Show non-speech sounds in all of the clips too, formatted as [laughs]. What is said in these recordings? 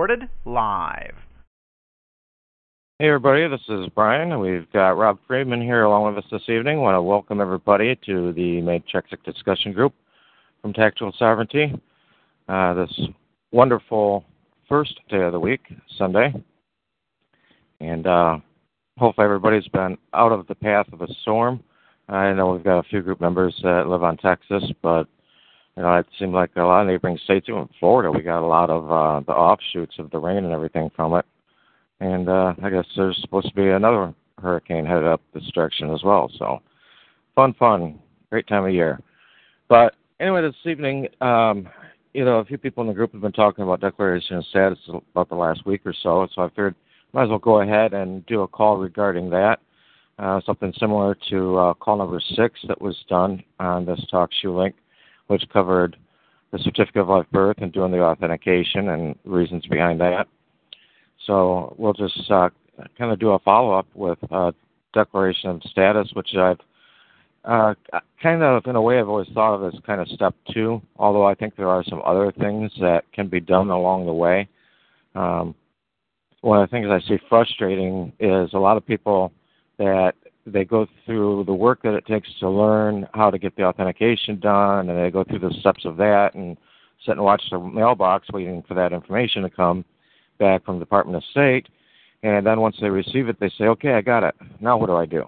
recorded live. Hey, everybody, this is Brian. We've got Rob Friedman here along with us this evening. I want to welcome everybody to the Matrix discussion group from Tactical Sovereignty. Uh, this wonderful first day of the week, Sunday. And uh, hopefully everybody's been out of the path of a storm. I know we've got a few group members that live on Texas, but you know, it seemed like a lot of neighboring states, even Florida, we got a lot of uh, the offshoots of the rain and everything from it. And uh, I guess there's supposed to be another hurricane headed up this direction as well. So, fun, fun, great time of year. But anyway, this evening, um, you know, a few people in the group have been talking about declaration of status about the last week or so. So I figured might as well go ahead and do a call regarding that. Uh, something similar to uh, call number six that was done on this talk shoe link, which covered the certificate of live birth and doing the authentication and reasons behind that. So we'll just uh, kind of do a follow up with uh, declaration of status, which I've uh, kind of, in a way, I've always thought of as kind of step two, although I think there are some other things that can be done along the way. Um, one of the things I see frustrating is a lot of people that they go through the work that it takes to learn how to get the authentication done, and they go through the steps of that and sit and watch the mailbox waiting for that information to come back from the Department of State. And then once they receive it, they say, okay, I got it. Now what do I do?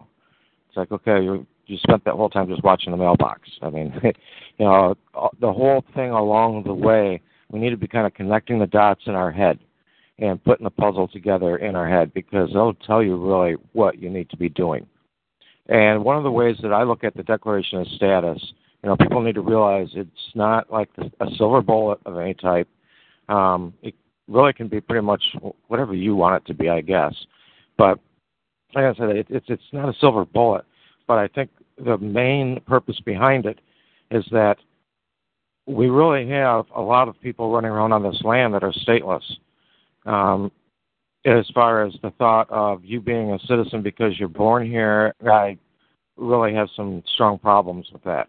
It's like, okay, you you spent that whole time just watching the mailbox. I mean, [laughs] you know, the whole thing along the way, we need to be kind of connecting the dots in our head and putting the puzzle together in our head because they'll tell you really what you need to be doing. And one of the ways that I look at the Declaration of Status, you know, people need to realize it's not like a silver bullet of any type. Um, it really can be pretty much whatever you want it to be, I guess. But like I said, it, it's it's not a silver bullet. But I think the main purpose behind it is that we really have a lot of people running around on this land that are stateless. Um, as far as the thought of you being a citizen because you're born here, I really have some strong problems with that.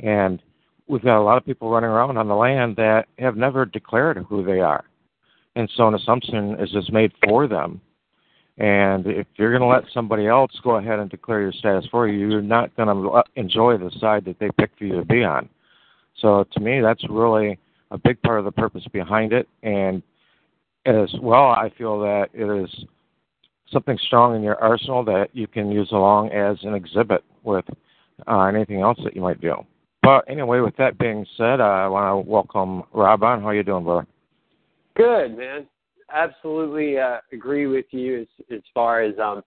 And we've got a lot of people running around on the land that have never declared who they are. And so an assumption is just made for them and if you're going to let somebody else go ahead and declare your status for you, you're not going to enjoy the side that they pick for you to be on. So to me, that's really a big part of the purpose behind it. And as well, I feel that it is something strong in your arsenal that you can use along as an exhibit with uh, anything else that you might do. But anyway, with that being said, uh, I want to welcome Rob on. How are you doing, brother? Good, man absolutely uh, agree with you as as far as um,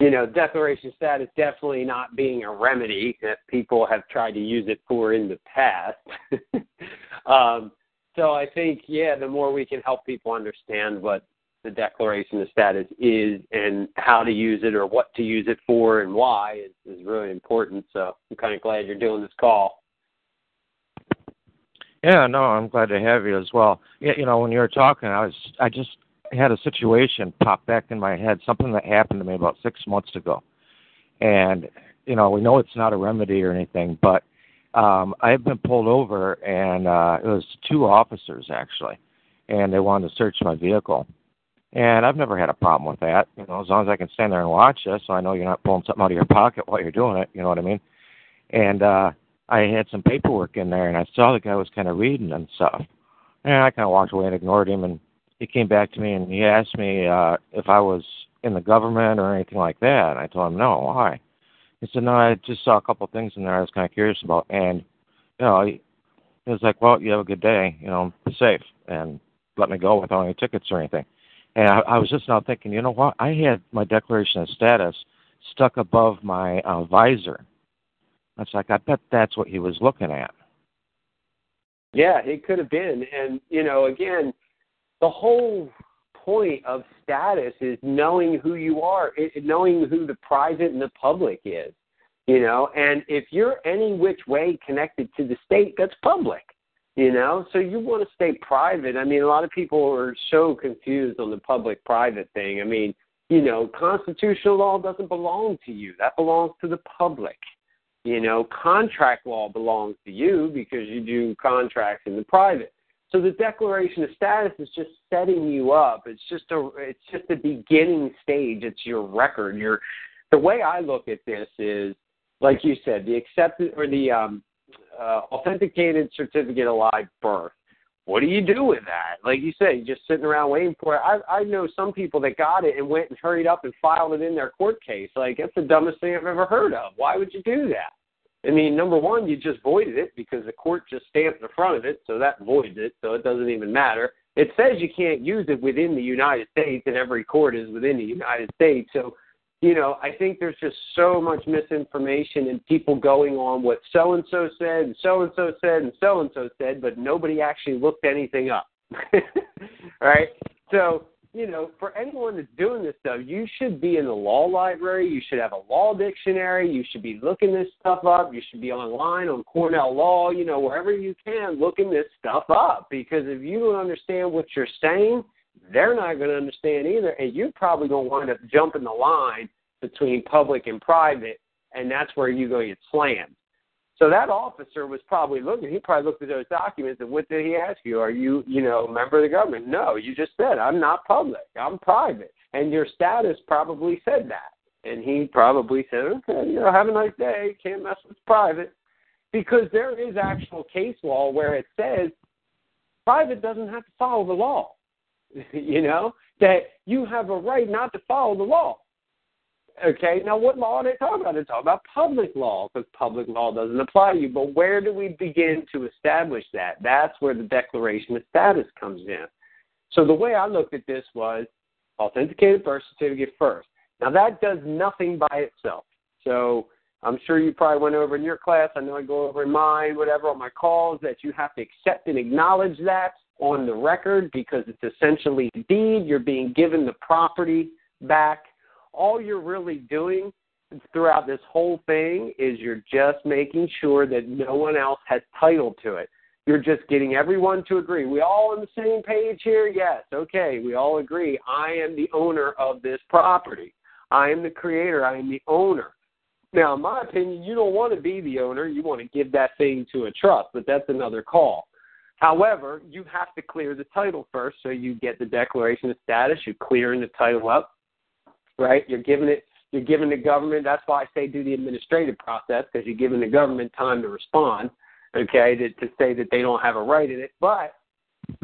you know, declaration status definitely not being a remedy that people have tried to use it for in the past. [laughs] um, so I think, yeah, the more we can help people understand what the declaration of status is and how to use it or what to use it for and why is, is really important. So I'm kind of glad you're doing this call. Yeah, no, I'm glad to have you as well. Yeah, you know, when you were talking, I was I just had a situation pop back in my head, something that happened to me about six months ago, and you know, we know it's not a remedy or anything, but um, I had been pulled over, and uh, it was two officers actually, and they wanted to search my vehicle, and I've never had a problem with that. You know, as long as I can stand there and watch you, so I know you're not pulling something out of your pocket while you're doing it. You know what I mean? And uh, I had some paperwork in there, and I saw the guy was kind of reading and stuff. And I kind of walked away and ignored him. And he came back to me and he asked me uh, if I was in the government or anything like that. And I told him no. Why? He said, no, I just saw a couple things in there I was kind of curious about. And you know, he, was like, well, you have a good day. You know, be safe and let me go without any tickets or anything. And I, I was just now thinking, you know what? I had my declaration of status stuck above my uh, visor it's like I bet that's what he was looking at. Yeah, it could have been. And, you know, again, the whole point of status is knowing who you are, knowing who the private and the public is, you know, and if you're any which way connected to the state, that's public, you know, so you want to stay private. I mean, a lot of people are so confused on the public private thing. I mean, you know, constitutional law doesn't belong to you, that belongs to the public. You know, contract law belongs to you because you do contracts in the private. So the declaration of status is just setting you up. It's just a it's just the beginning stage. It's your record. Your the way I look at this is like you said, the accepted or the um, uh, authenticated certificate of live birth. What do you do with that? Like you said, you're just sitting around waiting for it. I I know some people that got it and went and hurried up and filed it in their court case. Like that's the dumbest thing I've ever heard of. Why would you do that? I mean, number one, you just voided it because the court just stamped the front of it, so that voids it, so it doesn't even matter. It says you can't use it within the United States, and every court is within the United States. So, you know, I think there's just so much misinformation and people going on what so and so said, and so and so said, and so and so said, but nobody actually looked anything up. [laughs] right? So, you know, for anyone that's doing this stuff, you should be in the law library. You should have a law dictionary. You should be looking this stuff up. You should be online on Cornell Law, you know, wherever you can, looking this stuff up. Because if you don't understand what you're saying, they're not going to understand either. And you're probably going to wind up jumping the line between public and private, and that's where going to get slammed. So that officer was probably looking. He probably looked at those documents and what did he ask you? Are you, you know, a member of the government? No, you just said I'm not public. I'm private, and your status probably said that. And he probably said, okay, you know, have a nice day. Can't mess with private, because there is actual case law where it says private doesn't have to follow the law. [laughs] you know that you have a right not to follow the law. Okay, now what law are they talking about? They're talking about public law because public law doesn't apply to you. But where do we begin to establish that? That's where the declaration of status comes in. So the way I looked at this was authenticated birth certificate first. Now that does nothing by itself. So I'm sure you probably went over in your class. I know I go over in mine, whatever, on my calls, that you have to accept and acknowledge that on the record because it's essentially deed. You're being given the property back all you're really doing throughout this whole thing is you're just making sure that no one else has title to it. You're just getting everyone to agree. We all on the same page here? Yes. Okay. We all agree. I am the owner of this property. I am the creator. I am the owner. Now, in my opinion, you don't want to be the owner. You want to give that thing to a trust, but that's another call. However, you have to clear the title first, so you get the declaration of status. You're clearing the title up right? You're giving it, you're giving the government. That's why I say do the administrative process because you're giving the government time to respond, okay, to, to say that they don't have a right in it. But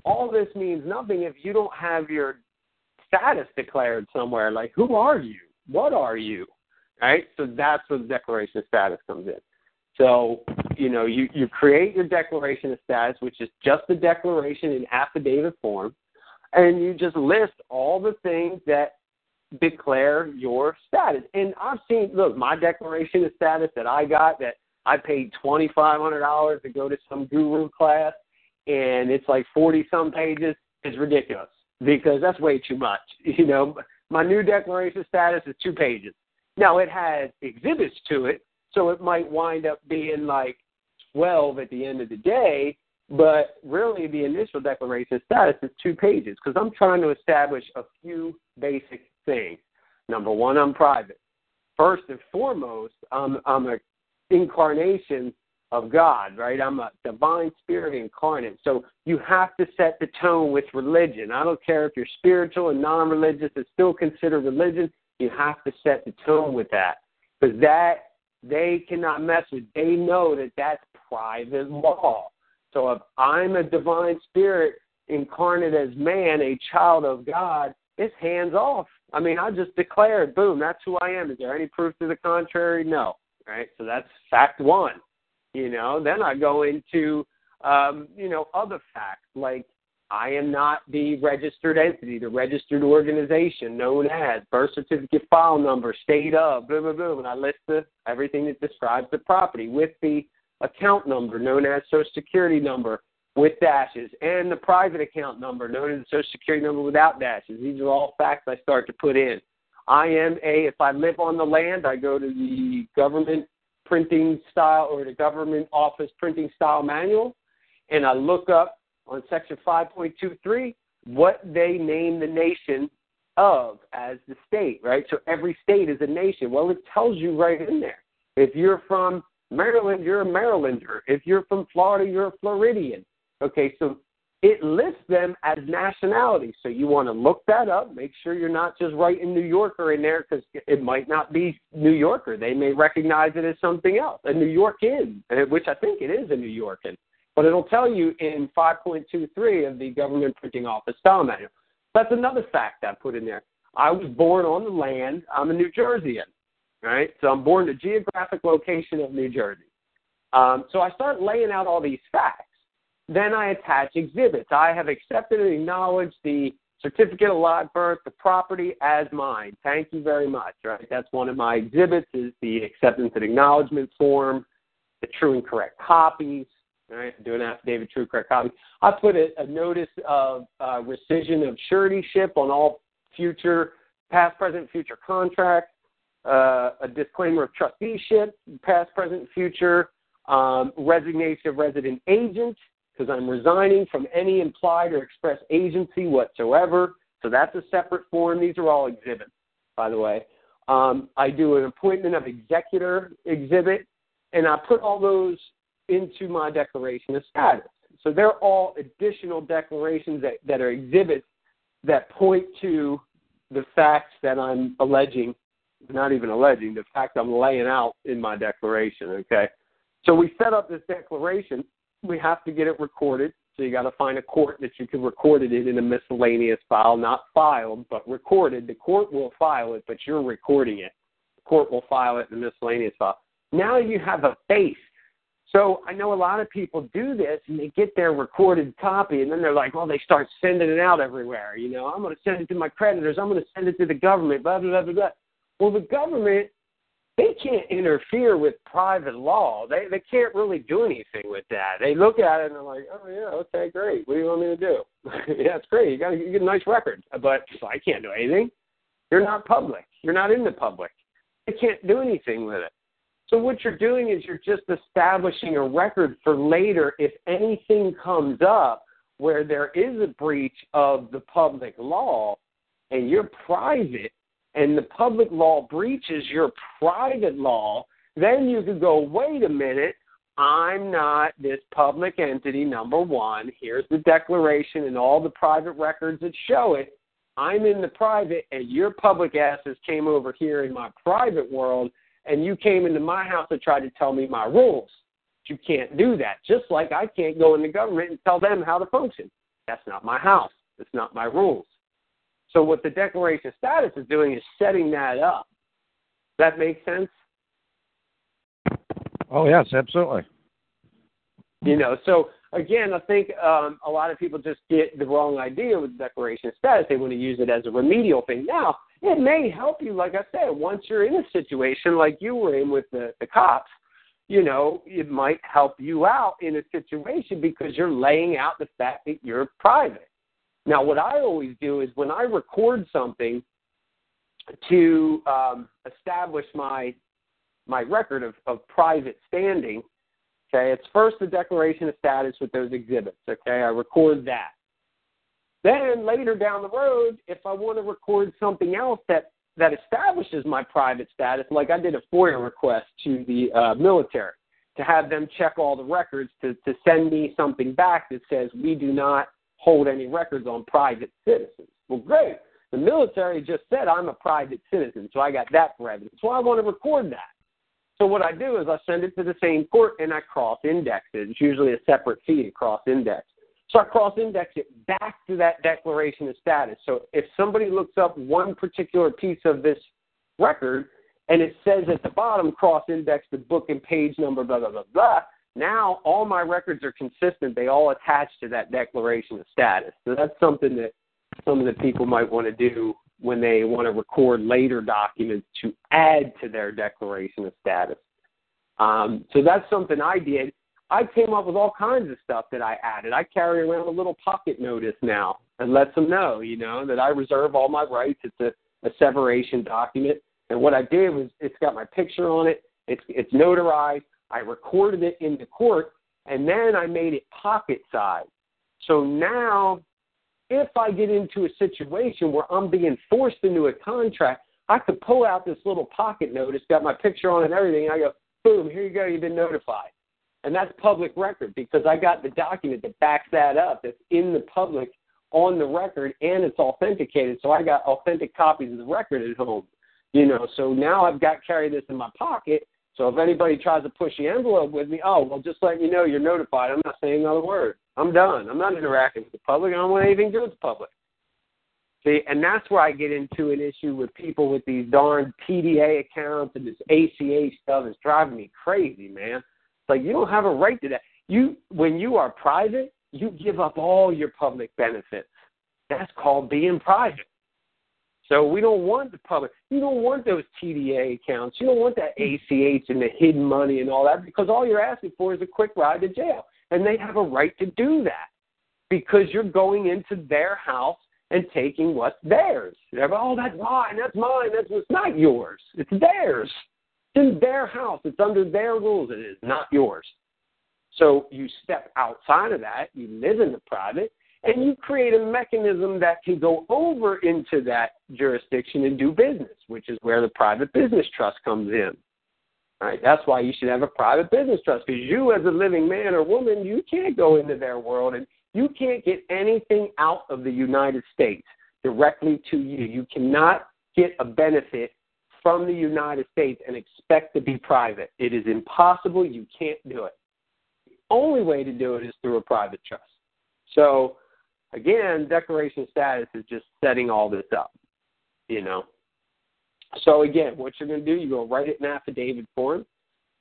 all this means nothing if you don't have your status declared somewhere. Like, who are you? What are you? Right? So that's where the declaration of status comes in. So, you know, you, you create your declaration of status, which is just a declaration in affidavit form, and you just list all the things that declare your status. And I've seen, look, my declaration of status that I got that I paid twenty five hundred dollars to go to some guru class, and it's like forty some pages. Is ridiculous because that's way too much. [laughs] You know, my new declaration of status is two pages. Now it has exhibits to it, so it might wind up being like twelve at the end of the day. But really, the initial declaration of status is two pages because I'm trying to establish a few basic things. Number one, I'm private. First and foremost, I'm I'm an incarnation of God, right? I'm a divine spirit incarnate. So you have to set the tone with religion. I don't care if you're spiritual and non-religious; it's still considered religion. You have to set the tone with that because that they cannot mess with. They know that that's private law. So if I'm a divine spirit incarnate as man, a child of God, it's hands off. I mean, I just declared, boom, that's who I am. Is there any proof to the contrary? No. Right? So that's fact one. You know, then I go into, um, you know, other facts like I am not the registered entity, the registered organization known as birth certificate file number, state of, blah, blah, blah. And I list the, everything that describes the property with the account number known as social security number, with dashes, and the private account number, known as the Social Security number without dashes. These are all facts I start to put in. I am a, if I live on the land, I go to the government printing style or the government office printing style manual, and I look up on section 5.23 what they name the nation of as the state, right? So every state is a nation. Well, it tells you right in there. If you're from Maryland, you're a Marylander. If you're from Florida, you're a Floridian. Okay, so it lists them as nationality. So you want to look that up. Make sure you're not just writing New Yorker in there because it might not be New Yorker. They may recognize it as something else, a New Yorkin, which I think it is a New Yorkin. But it'll tell you in 5.23 of the Government Printing Office Style Manual. That's another fact I put in there. I was born on the land. I'm a New Jerseyan, right? So I'm born to geographic location of New Jersey. Um, so I start laying out all these facts. Then I attach exhibits. I have accepted and acknowledged the certificate of live birth, the property as mine. Thank you very much. Right, that's one of my exhibits. Is the acceptance and acknowledgement form, the true and correct copies. Right, do an affidavit, true and correct copy. I put a, a notice of uh, rescission of suretyship on all future, past, present, future contracts. Uh, a disclaimer of trusteeship, past, present, future. Um, resignation of resident agent, because I'm resigning from any implied or express agency whatsoever. So that's a separate form. These are all exhibits, by the way. Um, I do an appointment of executor exhibit, and I put all those into my declaration of status. So they're all additional declarations that, that are exhibits that point to the facts that I'm alleging, not even alleging, the fact I'm laying out in my declaration, okay? So we set up this declaration we have to get it recorded. So you got to find a court that you can record it in a miscellaneous file, not filed, but recorded. The court will file it, but you're recording it. The court will file it in a miscellaneous file. Now you have a face. So I know a lot of people do this and they get their recorded copy and then they're like, well, they start sending it out everywhere. You know, I'm going to send it to my creditors. I'm going to send it to the government, blah, blah, blah, blah. Well, the government they can't interfere with private law. They they can't really do anything with that. They look at it and they're like, oh yeah, okay, great. What do you want me to do? [laughs] yeah, it's great. You got you get a nice record, but so I can't do anything. You're not public. You're not in the public. They can't do anything with it. So what you're doing is you're just establishing a record for later if anything comes up where there is a breach of the public law and you're private and the public law breaches your private law, then you could go, wait a minute, I'm not this public entity, number one. Here's the declaration and all the private records that show it. I'm in the private, and your public asses came over here in my private world, and you came into my house and tried to tell me my rules. You can't do that. Just like I can't go in the government and tell them how to function. That's not my house. It's not my rules. So what the declaration of status is doing is setting that up. Does that make sense? Oh yes, absolutely. You know, so again, I think um, a lot of people just get the wrong idea with the declaration of status. They want to use it as a remedial thing. Now, it may help you, like I said, once you're in a situation like you were in with the, the cops. You know, it might help you out in a situation because you're laying out the fact that you're private. Now, what I always do is when I record something to um, establish my my record of, of private standing, okay, it's first the declaration of status with those exhibits. Okay, I record that. Then later down the road, if I want to record something else that that establishes my private status, like I did a FOIA request to the uh, military to have them check all the records to, to send me something back that says we do not hold any records on private citizens. Well, great. The military just said I'm a private citizen, so I got that for evidence. So I want to record that. So what I do is I send it to the same court and I cross-index it. It's usually a separate fee to cross-index. So I cross-index it back to that declaration of status. So if somebody looks up one particular piece of this record and it says at the bottom cross-index the book and page number, blah blah blah blah, now all my records are consistent. They all attach to that declaration of status. So that's something that some of the people might want to do when they want to record later documents to add to their declaration of status. Um, so that's something I did. I came up with all kinds of stuff that I added. I carry around a little pocket notice now and lets them know, you know, that I reserve all my rights. It's a, a separation document. And what I did was it's got my picture on it. It's it's notarized. I recorded it in the court, and then I made it pocket size. So now, if I get into a situation where I'm being forced into a contract, I could pull out this little pocket note. It's got my picture on it and everything. And I go, boom, here you go. You've been notified. And that's public record because I got the document that backs that up that's in the public on the record and it's authenticated. So I got authentic copies of the record at home. You know, so now I've got carry this in my pocket. So if anybody tries to push the envelope with me, oh well just let you know you're notified. I'm not saying another word. I'm done. I'm not interacting with the public. I don't want anything to do with the public. See, and that's where I get into an issue with people with these darn PDA accounts and this ACA stuff is driving me crazy, man. It's like you don't have a right to that. You when you are private, you give up all your public benefits. That's called being private. So we don't want the public. You don't want those TDA accounts. You don't want that ACH and the hidden money and all that because all you're asking for is a quick ride to jail. And they have a right to do that because you're going into their house and taking what's theirs. They're, oh, that's mine, that's mine, that's what's not yours. It's theirs. It's in their house. It's under their rules. It is not yours. So you step outside of that, you live in the private, and you create a mechanism that can go over into that jurisdiction and do business, which is where the private business trust comes in. All right, that's why you should have a private business trust because you, as a living man or woman, you can't go into their world and you can't get anything out of the United States directly to you. You cannot get a benefit from the United States and expect to be private. It is impossible. You can't do it. The only way to do it is through a private trust. So, again, declaration status is just setting all this up, you know. So, again, what you're going to do, you're going to write it in affidavit form.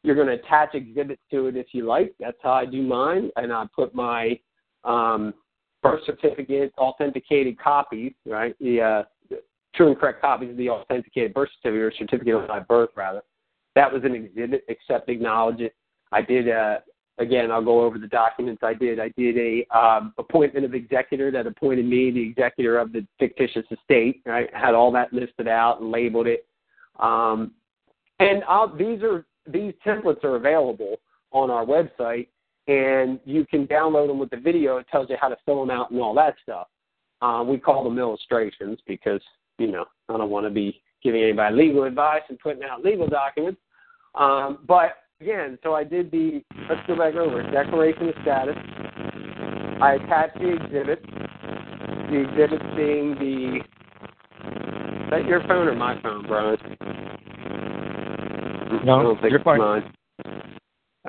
You're going to attach exhibits to it if you like. That's how I do mine. And I put my um, birth certificate, authenticated copies, right? The, uh, true and correct copies of the authenticated birth certificate or certificate of my birth, rather. That was an exhibit, accept, acknowledge it. I did, uh, again, I'll go over the documents I did. I did a um, appointment of executor that appointed me the executor of the fictitious estate. I had all that listed out and labeled it. Um, and I'll, these are these templates are available on our website and you can download them with the video. It tells you how to fill them out and all that stuff. Um, we call them illustrations because you know I don't want to be giving anybody legal advice and putting out legal documents. Um, but again, so I did the let's go back over declaration of status. I attached the exhibit. The exhibit being the is that your phone or my phone, Brian? No, you're fine. Mine.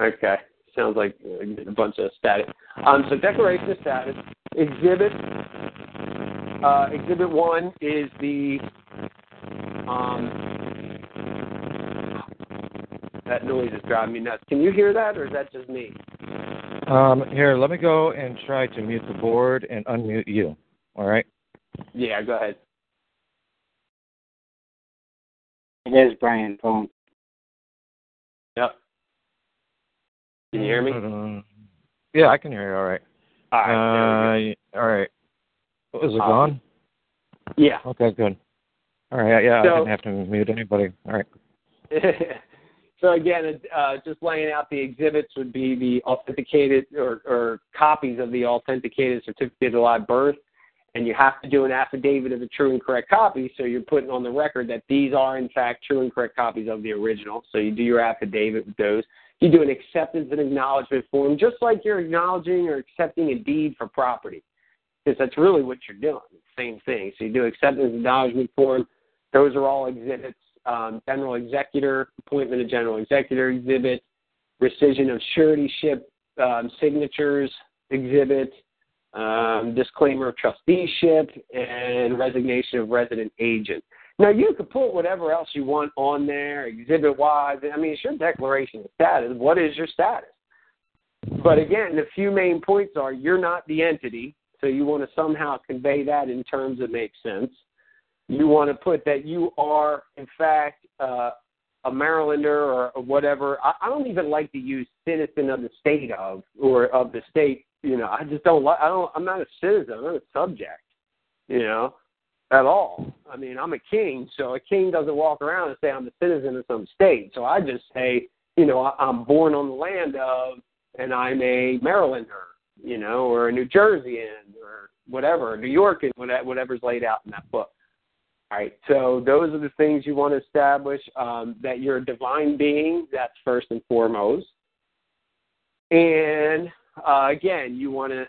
Okay sounds like a bunch of static. Um, so declaration of status. Exhibit uh, Exhibit one is the um, that noise is driving me nuts. Can you hear that, or is that just me? Um, here, let me go and try to mute the board and unmute you. All right. Yeah, go ahead. It is Brian phone. Yep. Can you hear me? Uh, [laughs] yeah, I can hear you. All right. All right. Uh, all right. Was it gone? Yeah. Okay, good. All right. Yeah, so, I didn't have to mute anybody. All right. [laughs] so again, uh, just laying out the exhibits would be the authenticated or, or copies of the authenticated certificate of live birth, and you have to do an affidavit of the true and correct copy. So you're putting on the record that these are in fact true and correct copies of the original. So you do your affidavit with those. You do an acceptance and acknowledgement form, just like you're acknowledging or accepting a deed for property, because that's really what you're doing. Same thing. So you do acceptance and acknowledgement form. Those are all exhibits. Um, general executor, appointment of general executor exhibit, rescission of suretyship um, signatures exhibit, um, disclaimer of trusteeship, and resignation of resident agent. Now you could put whatever else you want on there, exhibit wise. I mean, it's your declaration of status. What is your status? But again, the few main points are you're not the entity, so you want to somehow convey that in terms that make sense. You want to put that you are, in fact, uh, a Marylander or, or whatever. I, I don't even like to use citizen of the state of or of the state. You know, I just don't like. I don't. I'm not a citizen. I'm not a subject. You know, at all. I mean, I'm a king, so a king doesn't walk around and say I'm a citizen of some state. So I just say, you know, I, I'm born on the land of, and I'm a Marylander, you know, or a New Jerseyan, or whatever, New Yorker, whatever's laid out in that book. All right, so those are the things you want to establish um, that you're a divine being. That's first and foremost. And uh, again, you want to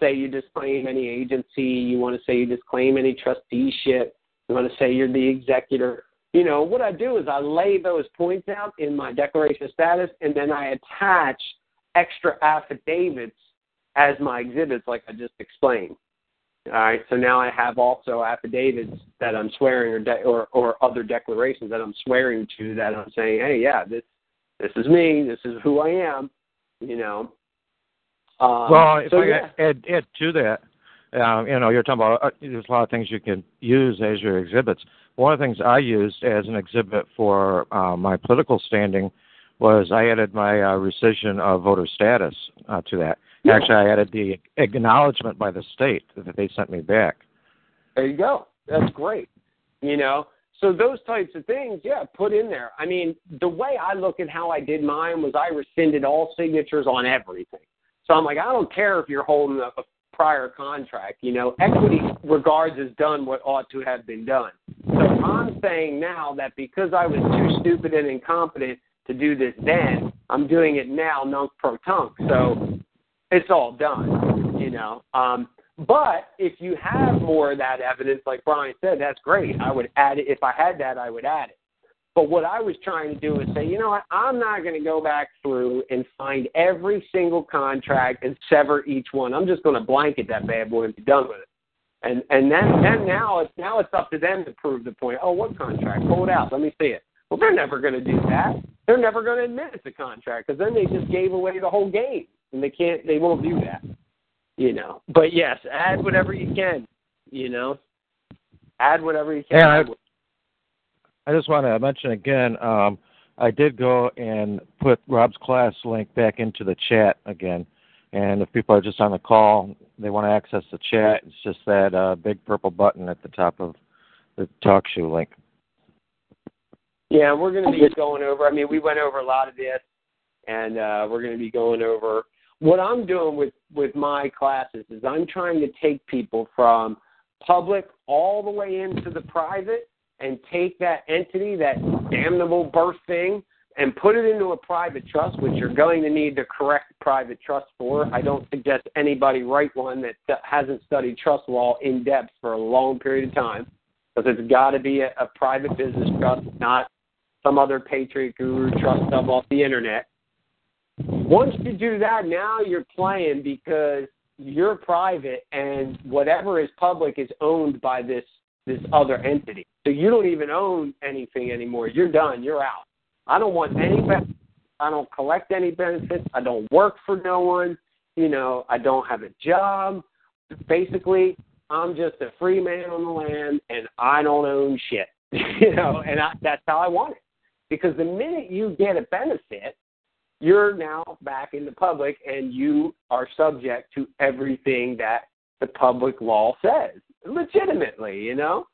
say you disclaim any agency, you want to say you disclaim any trusteeship, you want to say you're the executor. You know, what I do is I lay those points out in my declaration of status and then I attach extra affidavits as my exhibits, like I just explained. All right, so now I have also affidavits that I'm swearing or de- or or other declarations that I'm swearing to that I'm saying, hey, yeah, this this is me, this is who I am, you know. Um, well, if so, I yeah. add, add to that, uh, you know, you're talking about uh, there's a lot of things you can use as your exhibits. One of the things I used as an exhibit for uh, my political standing was I added my uh, rescission of voter status uh, to that. Actually, I added the acknowledgement by the state that they sent me back. There you go. That's great. You know, so those types of things, yeah, put in there. I mean, the way I look at how I did mine was I rescinded all signatures on everything. So I'm like, I don't care if you're holding a, a prior contract. You know, equity regards as done what ought to have been done. So I'm saying now that because I was too stupid and incompetent to do this then, I'm doing it now, nunc pro tunc. So it's all done, you know. Um, but if you have more of that evidence, like Brian said, that's great. I would add it. If I had that, I would add it. But what I was trying to do is say, you know what, I'm not going to go back through and find every single contract and sever each one. I'm just going to blanket that bad boy and be done with it. And and then then now it's now it's up to them to prove the point. Oh, what contract? Pull it out. Let me see it. Well, they're never going to do that. They're never going to admit it's a contract because then they just gave away the whole game, and they can't. They won't do that. You know. But yes, add whatever you can. You know. Add whatever you can. Yeah, I- I just want to mention again, um, I did go and put Rob's class link back into the chat again. And if people are just on the call, they want to access the chat, it's just that uh, big purple button at the top of the TalkShoe link. Yeah, we're going to be going over. I mean, we went over a lot of this, and uh, we're going to be going over what I'm doing with with my classes. Is I'm trying to take people from public all the way into the private, and take that entity, that damnable birth thing, and put it into a private trust, which you're going to need the correct private trust for. I don't suggest anybody write one that hasn't studied trust law in depth for a long period of time, because it's got to be a, a private business trust, not some other Patriot Guru trust stuff off the internet. Once you do that, now you're playing because you're private and whatever is public is owned by this this other entity. So you don't even own anything anymore. You're done. You're out. I don't want any. I don't collect any benefits. I don't work for no one. You know, I don't have a job. Basically, I'm just a free man on the land and I don't own shit. [laughs] you know, and I, that's how I want it. Because the minute you get a benefit, you're now back in the public and you are subject to everything that the public law says, legitimately, you know?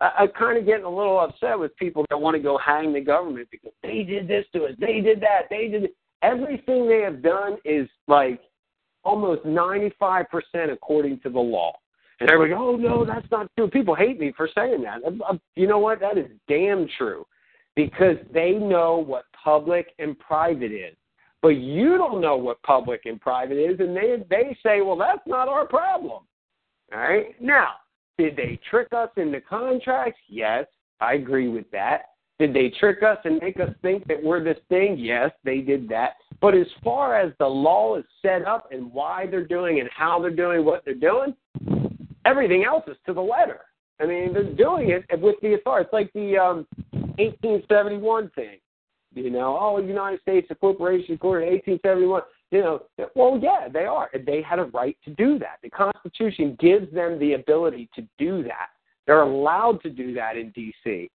I, I'm kind of getting a little upset with people that want to go hang the government because they did this to us, they did that, they did everything they have done is like almost 95% according to the law. And everybody go, oh, no, that's not true. People hate me for saying that. You know what? That is damn true because they know what public and private is. But you don't know what public and private is, and they they say, well, that's not our problem. All right. Now, did they trick us into contracts? Yes, I agree with that. Did they trick us and make us think that we're this thing? Yes, they did that. But as far as the law is set up and why they're doing and how they're doing what they're doing, everything else is to the letter. I mean, they're doing it with the authority. It's like the um, 1871 thing. You know, oh, the United States, a corporation, according to 1871. You know, well, yeah, they are. They had a right to do that. The Constitution gives them the ability to do that. They're allowed to do that in D.C.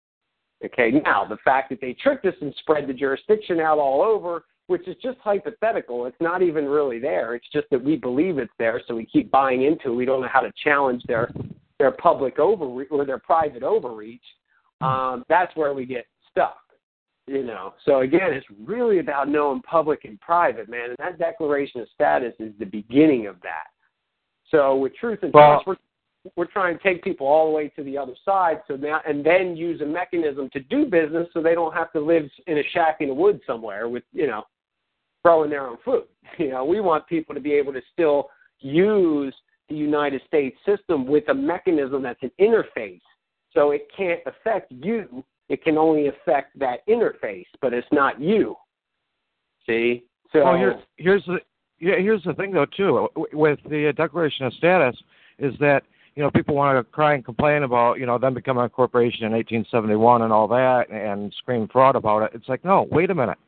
Okay, now the fact that they tricked us and spread the jurisdiction out all over, which is just hypothetical. It's not even really there. It's just that we believe it's there, so we keep buying into it. We don't know how to challenge their their public overreach or their private overreach. Um, that's where we get stuck. You know, so again, it's really about knowing public and private, man. And that declaration of status is the beginning of that. So with truth and Well- trust, we're we're trying to take people all the way to the other side. So now and then use a mechanism to do business, so they don't have to live in a shack in the woods somewhere with you know growing their own food. [laughs] You know, we want people to be able to still use the United States system with a mechanism that's an interface. So it can't affect you. It can only affect that interface, but it's not you. See? So well, here's here's the yeah, here's the thing though too with the Declaration of Status is that you know people want to cry and complain about you know them becoming a corporation in 1871 and all that and scream fraud about it. It's like no, wait a minute,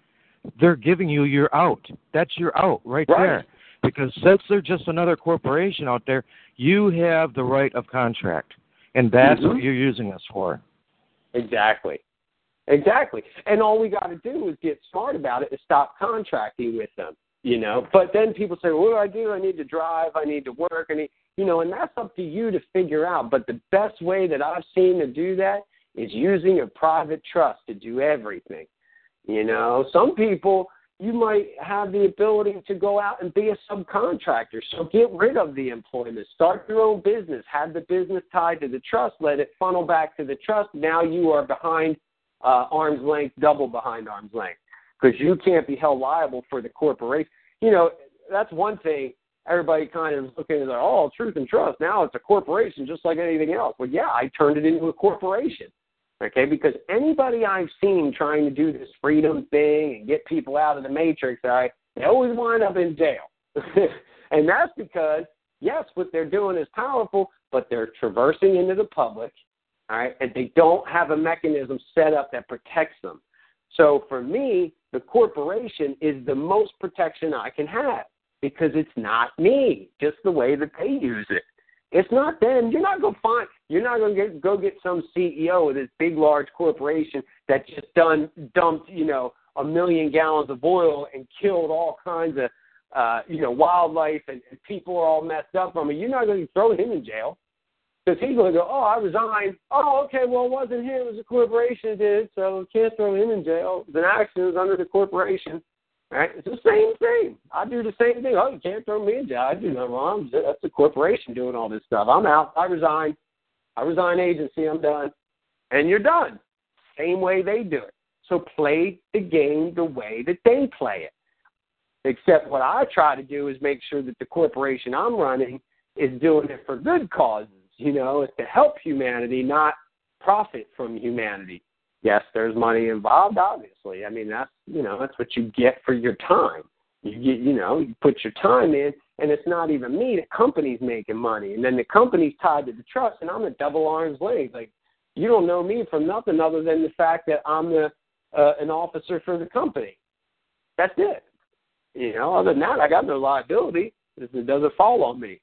they're giving you your out. That's your out right, right. there. Because since they're just another corporation out there, you have the right of contract, and that's mm-hmm. what you're using us for. Exactly. Exactly. And all we got to do is get smart about it and stop contracting with them, you know. But then people say, what do I do? I need to drive. I need to work. I need, you know, and that's up to you to figure out. But the best way that I've seen to do that is using a private trust to do everything. You know, some people, you might have the ability to go out and be a subcontractor. So get rid of the employment. Start your own business. Have the business tied to the trust. Let it funnel back to the trust. Now you are behind uh, arm's length, double behind arm's length, because you can't be held liable for the corporation. You know, that's one thing. Everybody kind of looking at, oh, truth and trust. Now it's a corporation just like anything else. Well, yeah, I turned it into a corporation. Okay, because anybody I've seen trying to do this freedom thing and get people out of the matrix, all right, they always wind up in jail. [laughs] and that's because, yes, what they're doing is powerful, but they're traversing into the public all right, and they don't have a mechanism set up that protects them. So for me, the corporation is the most protection I can have because it's not me, just the way that they use it. It's not them. You're not going to find. You're not going to go get some CEO of this big large corporation that just done dumped you know a million gallons of oil and killed all kinds of uh, you know wildlife and, and people are all messed up from it. You're not going to throw him in jail. Because he's going to go, oh, I resigned. Oh, okay, well, it wasn't him. It was the corporation that did, so can't throw him in jail. The action is under the corporation. Right? It's the same thing. I do the same thing. Oh, you can't throw me in jail. I do nothing wrong. That's the corporation doing all this stuff. I'm out. I resign. I resign agency. I'm done. And you're done. Same way they do it. So play the game the way that they play it. Except what I try to do is make sure that the corporation I'm running is doing it for good causes you know, is to help humanity, not profit from humanity. Yes, there's money involved, obviously. I mean, that's you know, that's what you get for your time. You get, you know, you put your time in, and it's not even me. The company's making money, and then the company's tied to the trust, and I'm a double arms length. Like, you don't know me from nothing other than the fact that I'm the uh, an officer for the company. That's it. You know, other than that, I got no liability. It doesn't fall on me.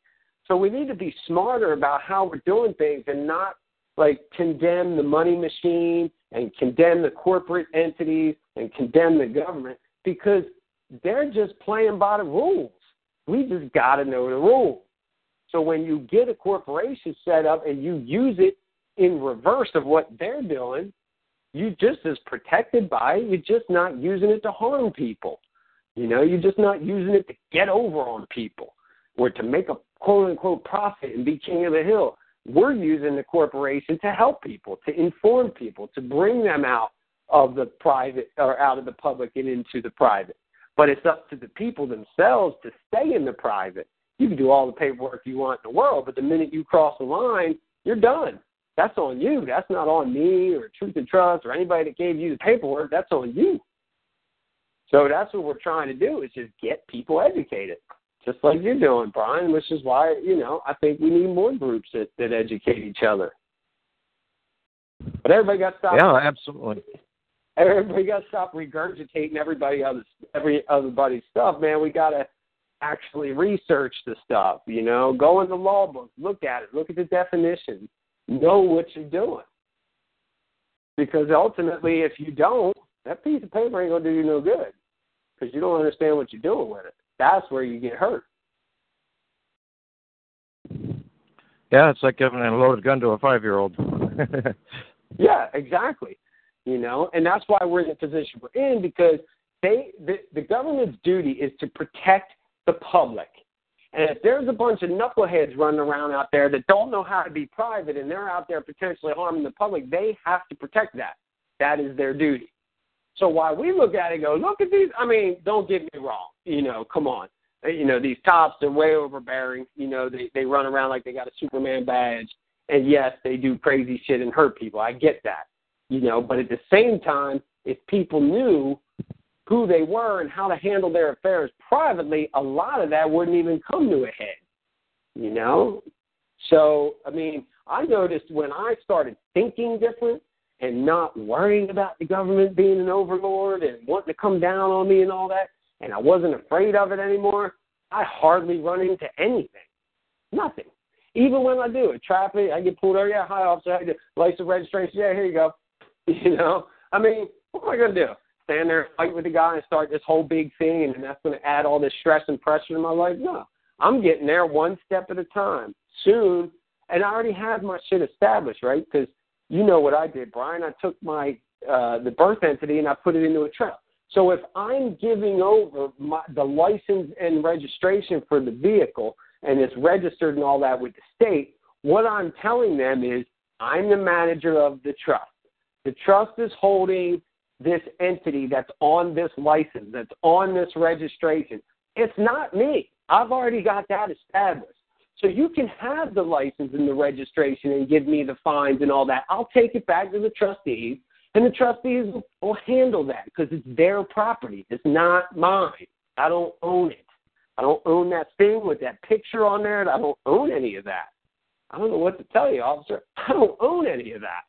So we need to be smarter about how we're doing things and not like condemn the money machine and condemn the corporate entities and condemn the government because they're just playing by the rules. We just got to know the rules. So when you get a corporation set up and you use it in reverse of what they're doing, you just as protected by it. You're just not using it to harm people. You know, you're just not using it to get over on people or to make a quote unquote profit and be king of the hill. We're using the corporation to help people, to inform people, to bring them out of the private or out of the public and into the private. But it's up to the people themselves to stay in the private. You can do all the paperwork you want in the world, but the minute you cross the line, you're done. That's on you. That's not on me or Truth and Trust or anybody that gave you the paperwork. That's on you. So that's what we're trying to do is just get people educated just like you're doing, Brian, which is why, you know, I think we need more groups that, that educate each other. But everybody got to stop. Yeah, absolutely. Everybody got to stop regurgitating everybody other's every everybody's stuff, man. We got to actually research the stuff. You know, go in the law book, look at it, look at the definition, know what you're doing. Because ultimately, if you don't, that piece of paper ain't gonna do you no good because you don't understand what you're doing with it that's where you get hurt. Yeah, it's like giving a loaded gun to a five year old. [laughs] yeah, exactly. You know, and that's why we're in the position we're in because they the, the government's duty is to protect the public. And if there's a bunch of knuckleheads running around out there that don't know how to be private and they're out there potentially harming the public, they have to protect that. That is their duty. So while we look at it, and go look at these. I mean, don't get me wrong. You know, come on. Uh, you know, these cops are way overbearing. You know, they they run around like they got a Superman badge, and yes, they do crazy shit and hurt people. I get that. You know, but at the same time, if people knew who they were and how to handle their affairs privately, a lot of that wouldn't even come to a head. You know? So, I mean, I noticed when I started thinking different and not worrying about the government being an overlord and wanting to come down on me and all that, and I wasn't afraid of it anymore, I hardly run into anything. Nothing. Even when I do it, traffic, I get pulled over. Yeah, hi officer, I get license registration. Yeah, here you go. [laughs] You know, I mean, what am I gonna do? Stand there, and fight with the guy, and start this whole big thing, and that's gonna add all this stress and pressure to my life? No, I'm getting there one step at a time. Soon, and I already have my shit established, right? Because you know what I did, Brian. I took my uh, the birth entity and I put it into a trust. So if I'm giving over my, the license and registration for the vehicle and it's registered and all that with the state, what I'm telling them is I'm the manager of the trust. The trust is holding this entity that's on this license, that's on this registration. It's not me. I've already got that established. So you can have the license and the registration and give me the fines and all that. I'll take it back to the trustees, and the trustees will handle that because it's their property. It's not mine. I don't own it. I don't own that thing with that picture on there. I don't own any of that. I don't know what to tell you, officer. I don't own any of that.